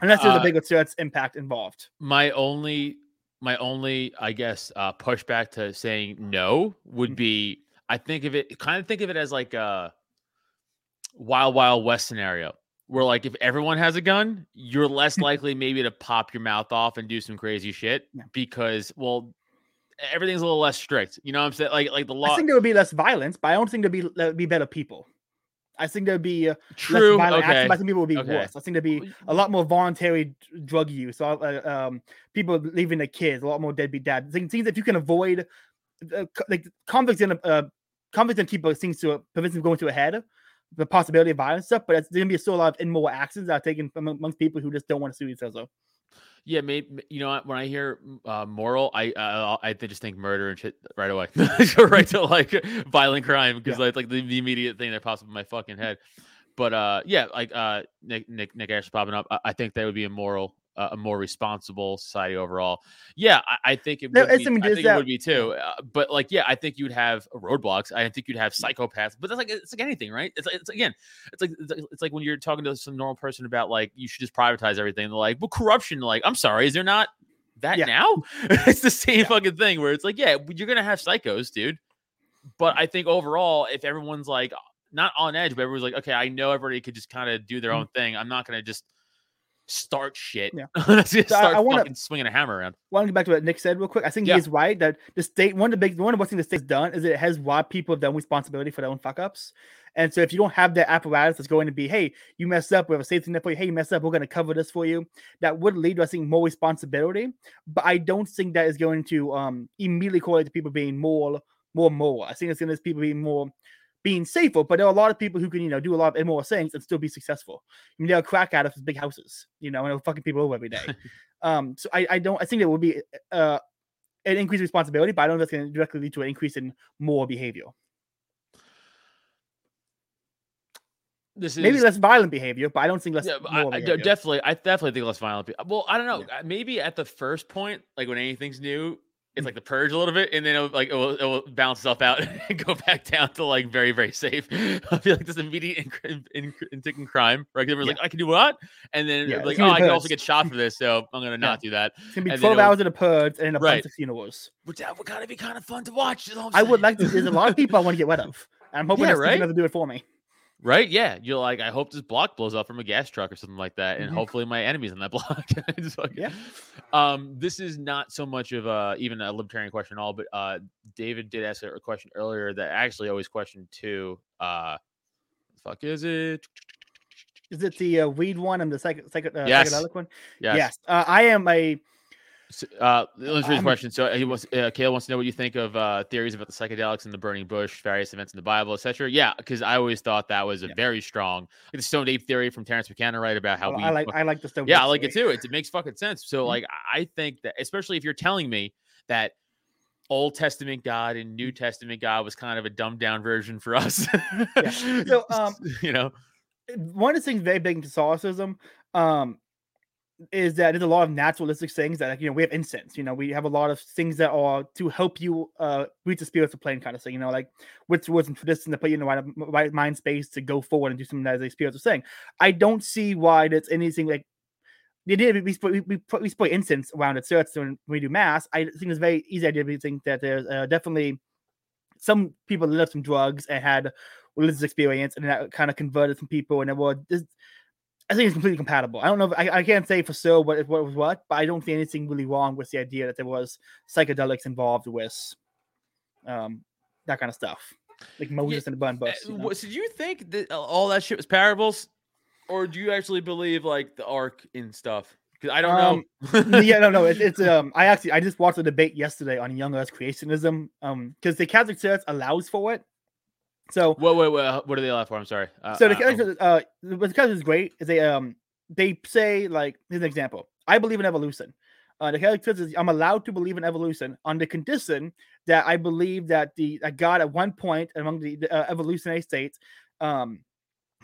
unless there's Uh, a bigger threats impact involved. my only my only i guess uh pushback to saying no would Mhm. be i think of it kind of think of it as like a wild wild west scenario where like if everyone has a gun you're less likely maybe to pop your mouth off and do some crazy shit Yeah. because well everything's a little less strict you know what i'm saying like like the law I think there would be less violence, but I don't think there'd be there'd be better people. I think there'd be uh, true less violent okay I think people would be okay. worse. I think there'd be a lot more voluntary drug use. So, uh, um, people leaving their kids, a lot more deadbeat dads. Things, things if you can avoid, uh, like convicts in a uh, convicts and keep things to a, prevents them going to a head, the possibility of violence stuff. But it's gonna be still a lot of immoral actions that are taken from amongst people who just don't want to sue each other. Yeah, maybe you know when I hear uh, moral, I uh, I just think murder and shit right away, right to like violent crime because Yeah. like like the, the immediate thing that pops up in my fucking head. But uh, yeah, like uh, Nick Nick Nick Ash popping up, I, I think that would be a moral, uh, a more responsible society overall. Yeah, I, I think it No, would be, I think it would be too. Uh, but like, yeah, I think you'd have roadblocks. I think you'd have psychopaths. But that's like it's like anything, right? It's it's again, it's like it's like, it's like when you're talking to some normal person about like you should just privatize everything. They're like, well, corruption. Like, I'm sorry, is there not that Yeah. now? it's the same fucking thing where it's like, yeah, you're gonna have psychos, dude. But I think overall, if everyone's like not on edge, but everyone's like, okay, I know everybody could just kind of do their Mm. own thing. I'm not gonna just start shit. Yeah. Let's just So I- start I wanna- fucking swinging a hammer around. want to get back to what Nick said real quick. I think Yeah. he's right that the state one of the big one of the things the state's done is it has robbed people of their own responsibility for their own fuck ups. And so if you don't have that apparatus that's going to be, hey, you messed up, we have a safety net for you, hey, you messed up, we're going to cover this for you, that would lead to I think more responsibility. But I don't think that is going to um immediately correlate to people being more more more. I think it's going to be people being more being safer, but there are a lot of people who can, you know, do a lot of immoral things and still be successful. I mean, they'll crack out of big houses, you know, and they'll fucking people over every day. um, so I, I don't, I think there will be uh, an increased responsibility, but I don't think that's going to directly lead to an increase in more behavior. This is Maybe less violent behavior, but I don't think less. yeah, I, I definitely, I definitely think less violent. Well, I don't know. uh, Maybe at the first point, like when anything's new. It's like the purge a little bit, and then it'll like it will, it will balance itself out and go back down to like very very safe. I feel like this immediate in, in, in, in crime, right? Everyone's like, I can do what, and then Yeah, like, oh, I can also get shot for this, so I'm gonna not do that. It's gonna be and twelve hours of the purge and a Right. bunch of funerals. Which that would kind of be kind of fun to watch. I'm would like to. There's a lot of people I want to get rid of. And I'm hoping Yeah, that's right? right? to do it for me. Right? Yeah. You're like, I hope this block blows up from a gas truck or something like that. And Mhm. hopefully my enemies on that block. Just fucking- Yeah. Um, this is not so much of a even a libertarian question at all, but uh David did ask a question earlier that I actually always question too. Uh fuck is it? Is it the uh, weed one and the psych- psych- uh, Yes. psychedelic one? Yes. Yes. Uh, I am a. So, uh, let's read the question. So he wants, uh, Kayla wants to know what you think of uh, theories about the psychedelics and the burning bush, various events in the Bible, etc. Yeah, because I always thought that was a Yeah. very strong, the Stone Ape theory from Terence McKenna, right? About how we I like. I like the stone. yeah, I like it too. It's, it makes fucking sense. So, Mhm. like, I think that, especially if you're telling me that Old Testament God and New Testament God was kind of a dumbed down version for us. So, um, you know, one of the things very big in Catholicism um, is that there's a lot of naturalistic things that like, you know we have incense. You know, we have a lot of things that are to help you uh, reach the spiritual plane, kind of thing. You know, like rituals and traditions to put you in the right, right mind space to go forward and do something that is a spiritual thing. I don't see why that's anything like. The idea we we we, put, we spray incense around at church when we do mass. I think it's very easy idea to think that there's uh, definitely some people left some drugs and had religious experience, and that kind of converted some people, and it was. This, I think it's completely compatible. I don't know. If, I, I can't say for sure what, what was what, but I don't see anything really wrong with the idea that there was psychedelics involved with um, that kind of stuff, like Moses and the bun bus. Uh, you know? what- so do you think that uh, all that shit was parables, or do you actually believe like the ark and stuff? Because I don't Um, know. yeah, no, no. It's, it's um. I actually I just watched a debate yesterday on young Earth creationism. Um, because the Catholic Church allows for it. So Wait, wait, wait. What are they allowed for? I'm sorry. Uh, so the uh, uh, what the Catholic is great is they um they say like here's an example. I believe in evolution. Uh, the Church is I'm allowed to believe in evolution on the condition that I believe that the that God at one point among the, the uh, evolutionary states, um,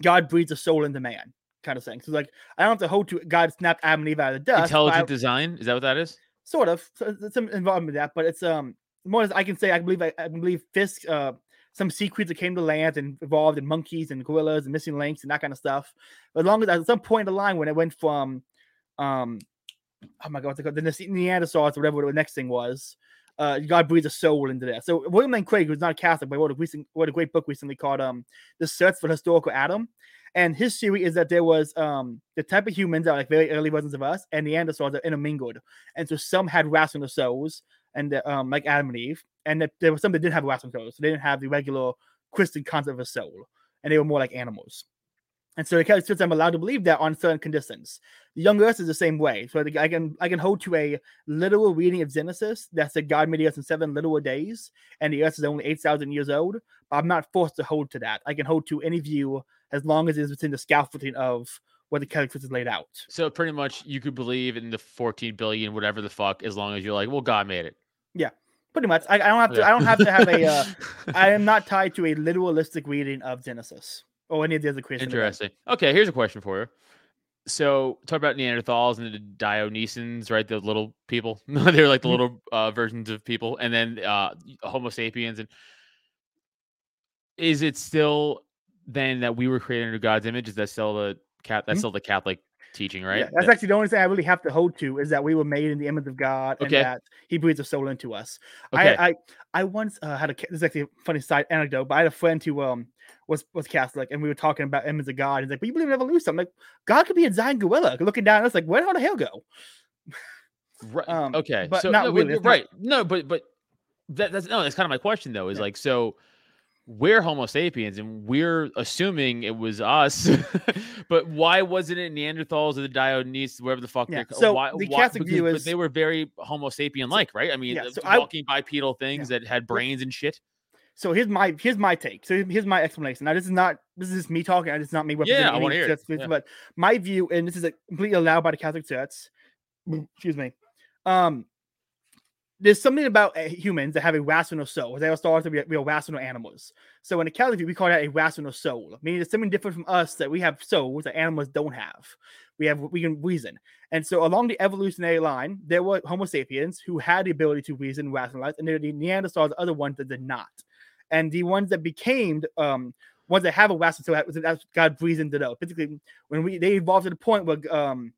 God breathes a soul into man, kind of thing. So like I don't have to hold to God snapped Adam and Eve out of the dust. but I- intelligent design. Is that what that is? sort of so some involvement with that, but it's um more as I can say I believe I, I believe Fisk uh some sea creatures came to land and evolved in monkeys and gorillas and missing links and that kind of stuff. But as long as at some point in the line when it went from um oh my god what's it called the Neanderthals or whatever the next thing was. Uh, God breathed a soul into that. So William Lane Craig, who's not a Catholic, but wrote a recent, wrote a great book recently called um, "The Search for Historical Adam," and his theory is that there was um the type of humans that are like very early versions of us and Neanderthals that intermingled, and so some had rational souls, and uh, um like Adam and Eve, and that there were some that didn't have a rational souls, so they didn't have the regular Christian concept of a soul, and they were more like animals. And so the Catholic Church, I'm allowed to believe that on certain conditions. The Young Earth is the same way. So I can I can hold to a literal reading of Genesis that said God made the earth in seven literal days, and the earth is only eight thousand years old. But I'm not forced to hold to that. I can hold to any view as long as it is within the scaffolding of what the Church has laid out. So pretty much, you could believe in the 14 billion, whatever the fuck, as long as you're like, well, God made it. Pretty much. I, I don't have to. I don't have to have a. Uh, I am not tied to a literalistic reading of Genesis or any of the other events. Interesting. Okay, here's a question for you. So talk about Neanderthals and the Denisovans, right? The little people. They're like the Mhm. little uh, versions of people, and then uh, Homo sapiens. And is it still then that we were created under God's image? Is that still the cat? That's Mhm. still the Catholic teaching, right? Yeah, that's That- actually the only thing I really have to hold to is that we were made in the image of God and that He breathes a soul into us. Okay. I, I I once uh, had a this is actually a funny side anecdote, but I had a friend who um was was Catholic and we were talking about image of God. He's like, "But you believe in evolution?" I'm like, "God could be a giant gorilla looking down." It's like, where the hell go? Right. Um, okay. but so not no, really, you're not- right. No, but but that, that's no. That's kind of my question though. Is Yeah. like so. We're Homo sapiens, and we're assuming it was us. but why wasn't it Neanderthals or the Dionys, wherever the fuck Yeah, they're so why, the Catholic view but is- they were very Homo sapien like, right? I mean, Yeah, so I- walking bipedal things that had brains and shit. So here's my here's my take. So here's my explanation. Now this is not this is just me talking. It's not me representing Yeah, I hear it. church Yeah. But my view, and this is completely allowed by the Catholic Church. Excuse me. Um, there's something about uh, humans that have a rational soul. They are thought to be real rational animals. So in the Catholic view, we call that a rational soul, meaning it's something different from us that we have souls that animals don't have. We have we can reason, and so along the evolutionary line, there were Homo sapiens who had the ability to reason, rationalize, and there the Neanderthals, the other ones that did not. And the ones that became um ones that have a rational soul, that- that's God breathed into those. Particularly when we they evolved to the point where um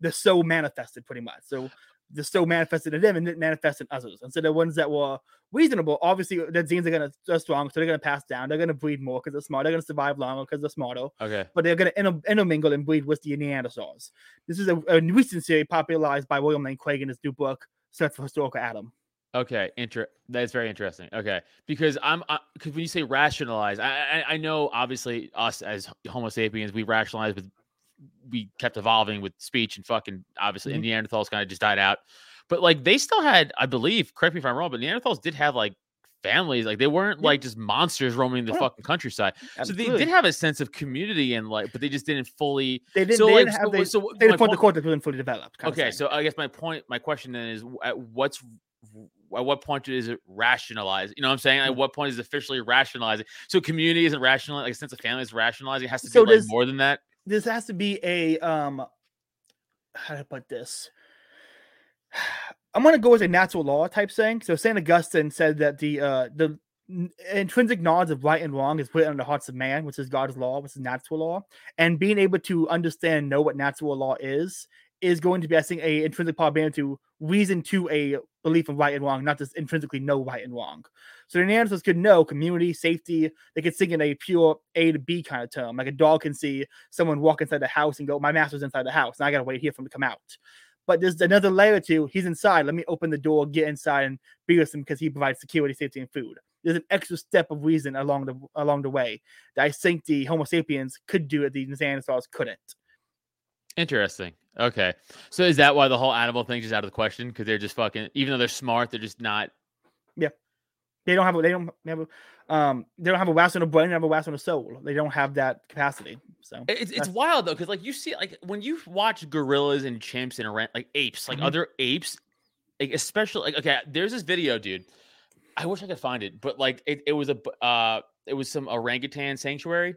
the soul manifested pretty much. So the still manifested in them and it manifested in others. And so the ones that were reasonable, obviously uh, the genes are gonna are strong, so they're gonna pass down. They're gonna breed more because they're smart. They're gonna survive longer because they're smarter. Okay. But they're gonna inter- intermingle and breed with the Neanderthals. This is a, a recent theory popularized by William Lane Craig in his new book, Search for Historical Adam. Okay, inter- that's very interesting. Okay, because I'm uh, because when you say rationalize, I, I I know obviously us as Homo sapiens we rationalize with we kept evolving with speech and fucking obviously and Neanderthals kind of just died out, but like they still had I believe correct me if I'm wrong, but Neanderthals did have like families like they weren't Yeah. like just monsters roaming the Yeah. fucking countryside. So they did have a sense of community and like, but they just didn't fully. They didn't, so they like, didn't have so, they, so they didn't point the cortex wasn't fully developed. Okay, so I guess my point, my question then is, at what's at what point is it rationalized? You know what I'm saying? At Mm. what point is it officially rationalizing? So community isn't rational, like a sense of family is rationalizing. It has to So be like more than that. This has to be a um how I put this? I'm gonna go with a natural law type thing. So Saint Augustine said that the uh the intrinsic knowledge of right and wrong is put in the hearts of man, which is God's law, which is natural law, and being able to understand and know what natural law is is going to be, I think, a intrinsic able to reason to a belief of right and wrong, not just intrinsically know right and wrong. So the Neanderthals could know community, safety. They could sing in a pure A to B kind of term. Like a dog can see someone walk inside the house and go, "My master's inside the house, and I gotta wait here for him to come out." But there's another layer to he's inside. Let me open the door, get inside, and be with him because he provides security, safety, and food. There's an extra step of reason along the along the way that I think the Homo sapiens could do it. The Neanderthals couldn't. Interesting. Okay. So is that why the whole animal thing is out of the question? Because they're just fucking, even though they're smart, they're just not. They don't have a they don't have a um they don't have a wax on a brain, they have a wax on a soul. They don't have that capacity. So It's it's wild though, because like you see, like when you watch gorillas and chimps and orang- like apes, like Mhm. other apes, like especially like okay, there's this video, dude. I wish I could find it, but like it, it was a uh it was some orangutan sanctuary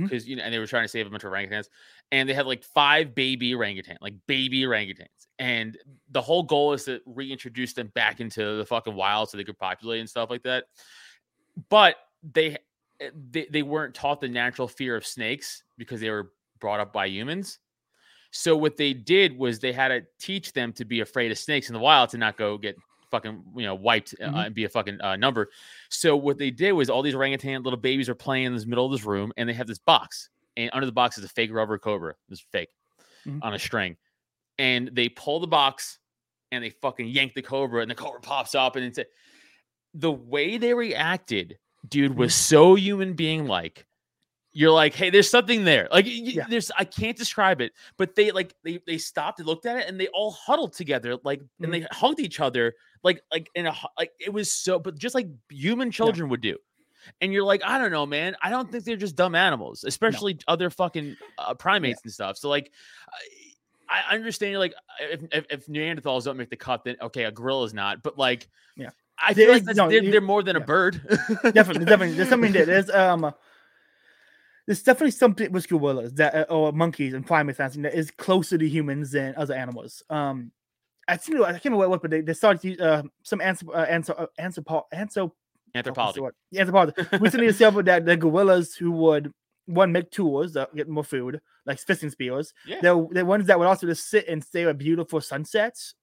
Because you know, and they were trying to save a bunch of orangutans, and they had like five baby orangutan, like baby orangutans, and the whole goal is to reintroduce them back into the fucking wild so they could populate and stuff like that. But they eh, they, they weren't taught the natural fear of snakes because they were brought up by humans. So what they did was they had to teach them to be afraid of snakes in the wild to not go get fucking you know wiped uh, Mhm. and be a fucking uh, number. So what they did was all these orangutan little babies are playing in this middle of this room, and they have this box, and under the box is a fake rubber cobra. This is fake Mhm. on a string, and they pull the box, and they fucking yank the cobra, and the cobra pops up, and it's a- the way they reacted, dude, was so human being like. You're like, hey, there's something there. Like, Yeah. there's, I can't describe it, but they like, they they stopped and looked at it, and they all huddled together, like, and they hugged each other, like, like in a, like, it was so, but just like human children would do. And you're like, I don't know, man. I don't think they're just dumb animals, especially other fucking uh, primates and stuff. So like, I, I understand. Like, if, if if Neanderthals don't make the cut, then okay, a gorilla's not. But like, Yeah. I There like is- no, they're, you- they're more than a bird. definitely, definitely. There's something there. There's um, there's definitely something with gorillas that uh, or monkeys and primates that is closer to humans than other animals. Um, I think I can't remember what, but they, they started uh, some answer uh, answer uh, anthropo anthro Anthropology. Oh, Yeah, anthropology. Recently discovered that the gorillas who would one make tours that get more food, like fishing spears. Yeah. They're the ones that would also just sit and stare at beautiful sunsets.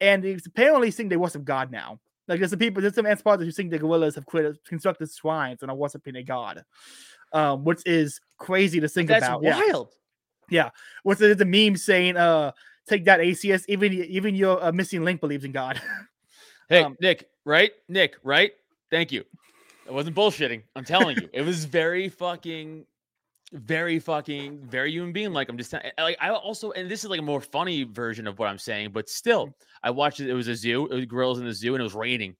And they apparently think they worship God now. Like there's some people, there's some anthropologists who think the gorillas have created, constructed shrines and are worshiping a god, um, which is crazy to think That's about. Yeah. wild. Yeah What's the, the meme saying? Uh, take that ACS. Even even your uh, missing link believes in God. Hey, Um, Nick, right? Nick, right? Thank you. I wasn't bullshitting. I'm telling you, it was very fucking, very fucking, very human being. Like I'm just tell- like I also, and this is like a more funny version of what I'm saying, but still, I watched it. It was a zoo. It was gorillas in the zoo, and it was raining.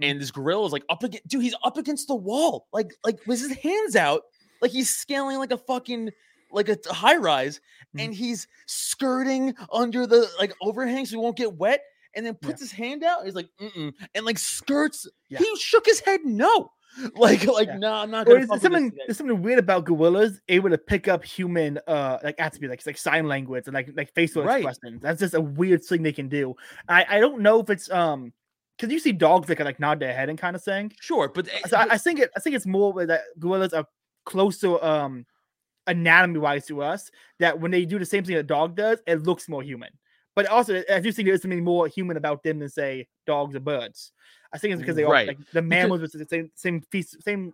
And this gorilla was like up against, dude. He's up against the wall, like like with his hands out, like he's scaling like a fucking like a high rise, Mhm. and he's skirting under the like overhang so he won't get wet. And then Yeah. puts his hand out. He's like, mm and like skirts. Yeah. He shook his head no. Like, like, Yeah. no, I'm not gonna. is fuck something there's something weird about gorillas able to pick up human uh like attributes like like sign language and like like facial Right. expressions. That's just a weird thing they can do. I I don't know if it's um because you see dogs that can like nod their head and kind of thing. Sure, but, eh, So I, I think it I think it's more that gorillas are closer um anatomy wise to us that when they do the same thing a dog does, it looks more human. But also, I do think there's something more human about them than say dogs or birds. I think it's because they Right. are like the mammals with the same same piece, same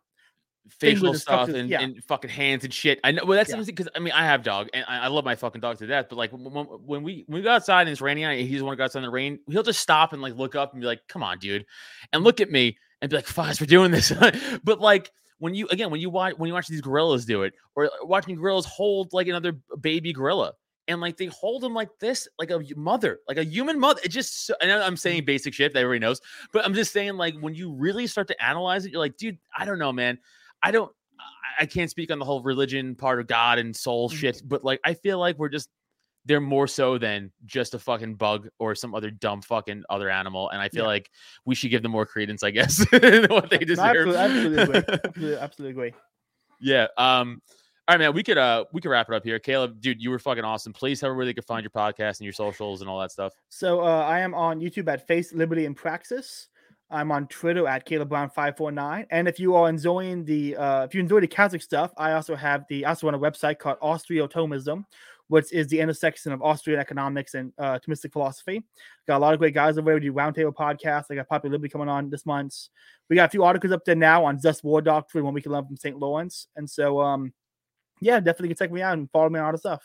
facial stuff and, yeah. and fucking hands and shit. I know. Well, that's Yeah. because I mean I have dog and I, I love my fucking dog to death. But like when, when, we when we go outside and it's raining and he doesn't want to go outside in the rain. He'll just stop and like look up and be like, "Come on, dude," and look at me and be like, "Fuzz, we're doing this." but like when you again when you watch when you watch these gorillas do it or watching gorillas hold like another baby gorilla. And like they hold them like this, like a mother, like a human mother. It just, know I'm saying basic shit that everybody knows, but I'm just saying, like, when you really start to analyze it, you're like, dude, I don't know, man. I don't I- can't speak on the whole religion part of God and soul Mhm. shit, but like I feel like we're just they're more so than just a fucking bug or some other dumb fucking other animal. And I feel Yeah. like we should give them more credence, I guess, than what they No, deserve. absolutely, absolutely agree. absolutely, absolutely agree. yeah. Um all right, man. We could uh we could wrap it up here. Caleb, dude, you were fucking awesome. Please tell me where they could find your podcast and your socials and all that stuff. So uh, I am on YouTube at Faith Liberty and Praxis. I'm on Twitter at Caleb Brown five four nine. And if you are enjoying the uh, if you enjoy the Catholic stuff, I also have the I also run a website called Austro-Thomism, which is the intersection of Austrian economics and uh, Thomistic philosophy. Got a lot of great guys over there. We do roundtable podcasts. I got Popular Liberty coming on this month. We got a few articles up there now on Just War Doctrine, one we can learn from St. Lawrence. And so um, yeah, definitely can check me out and follow me on all the stuff.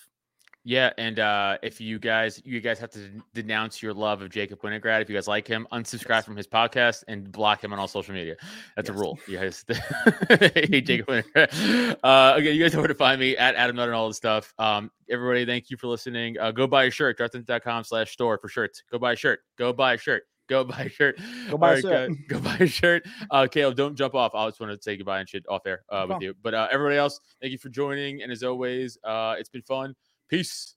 Yeah, and uh, if you guys you guys have to denounce your love of Jacob Winograd, if you guys like him, unsubscribe yes. from his podcast and block him on all social media. That's yes. a rule. You guys hate Jacob Winograd. Uh, again, you guys know where to find me at Adam Nutter and all this stuff. Um, everybody, thank you for listening. Uh, go buy a shirt, com slash store for shirts. Go buy a shirt. Go buy a shirt. Go buy a shirt. Go buy a shirt. Go, go, buy a shirt. Uh, Caleb, don't jump off. I just want to say goodbye and shit off air uh, with you. But uh, everybody else, thank you for joining. And as always, uh, it's been fun. Peace.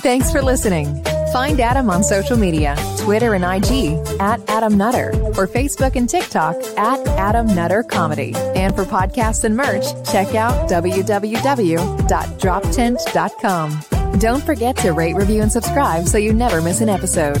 Thanks for listening. Find Adam on social media Twitter and IG at Adam Nutter, or Facebook and TikTok at Adam Nutter Comedy. And for podcasts and merch, check out www.droptent.com. Don't forget to rate, review, and subscribe so you never miss an episode.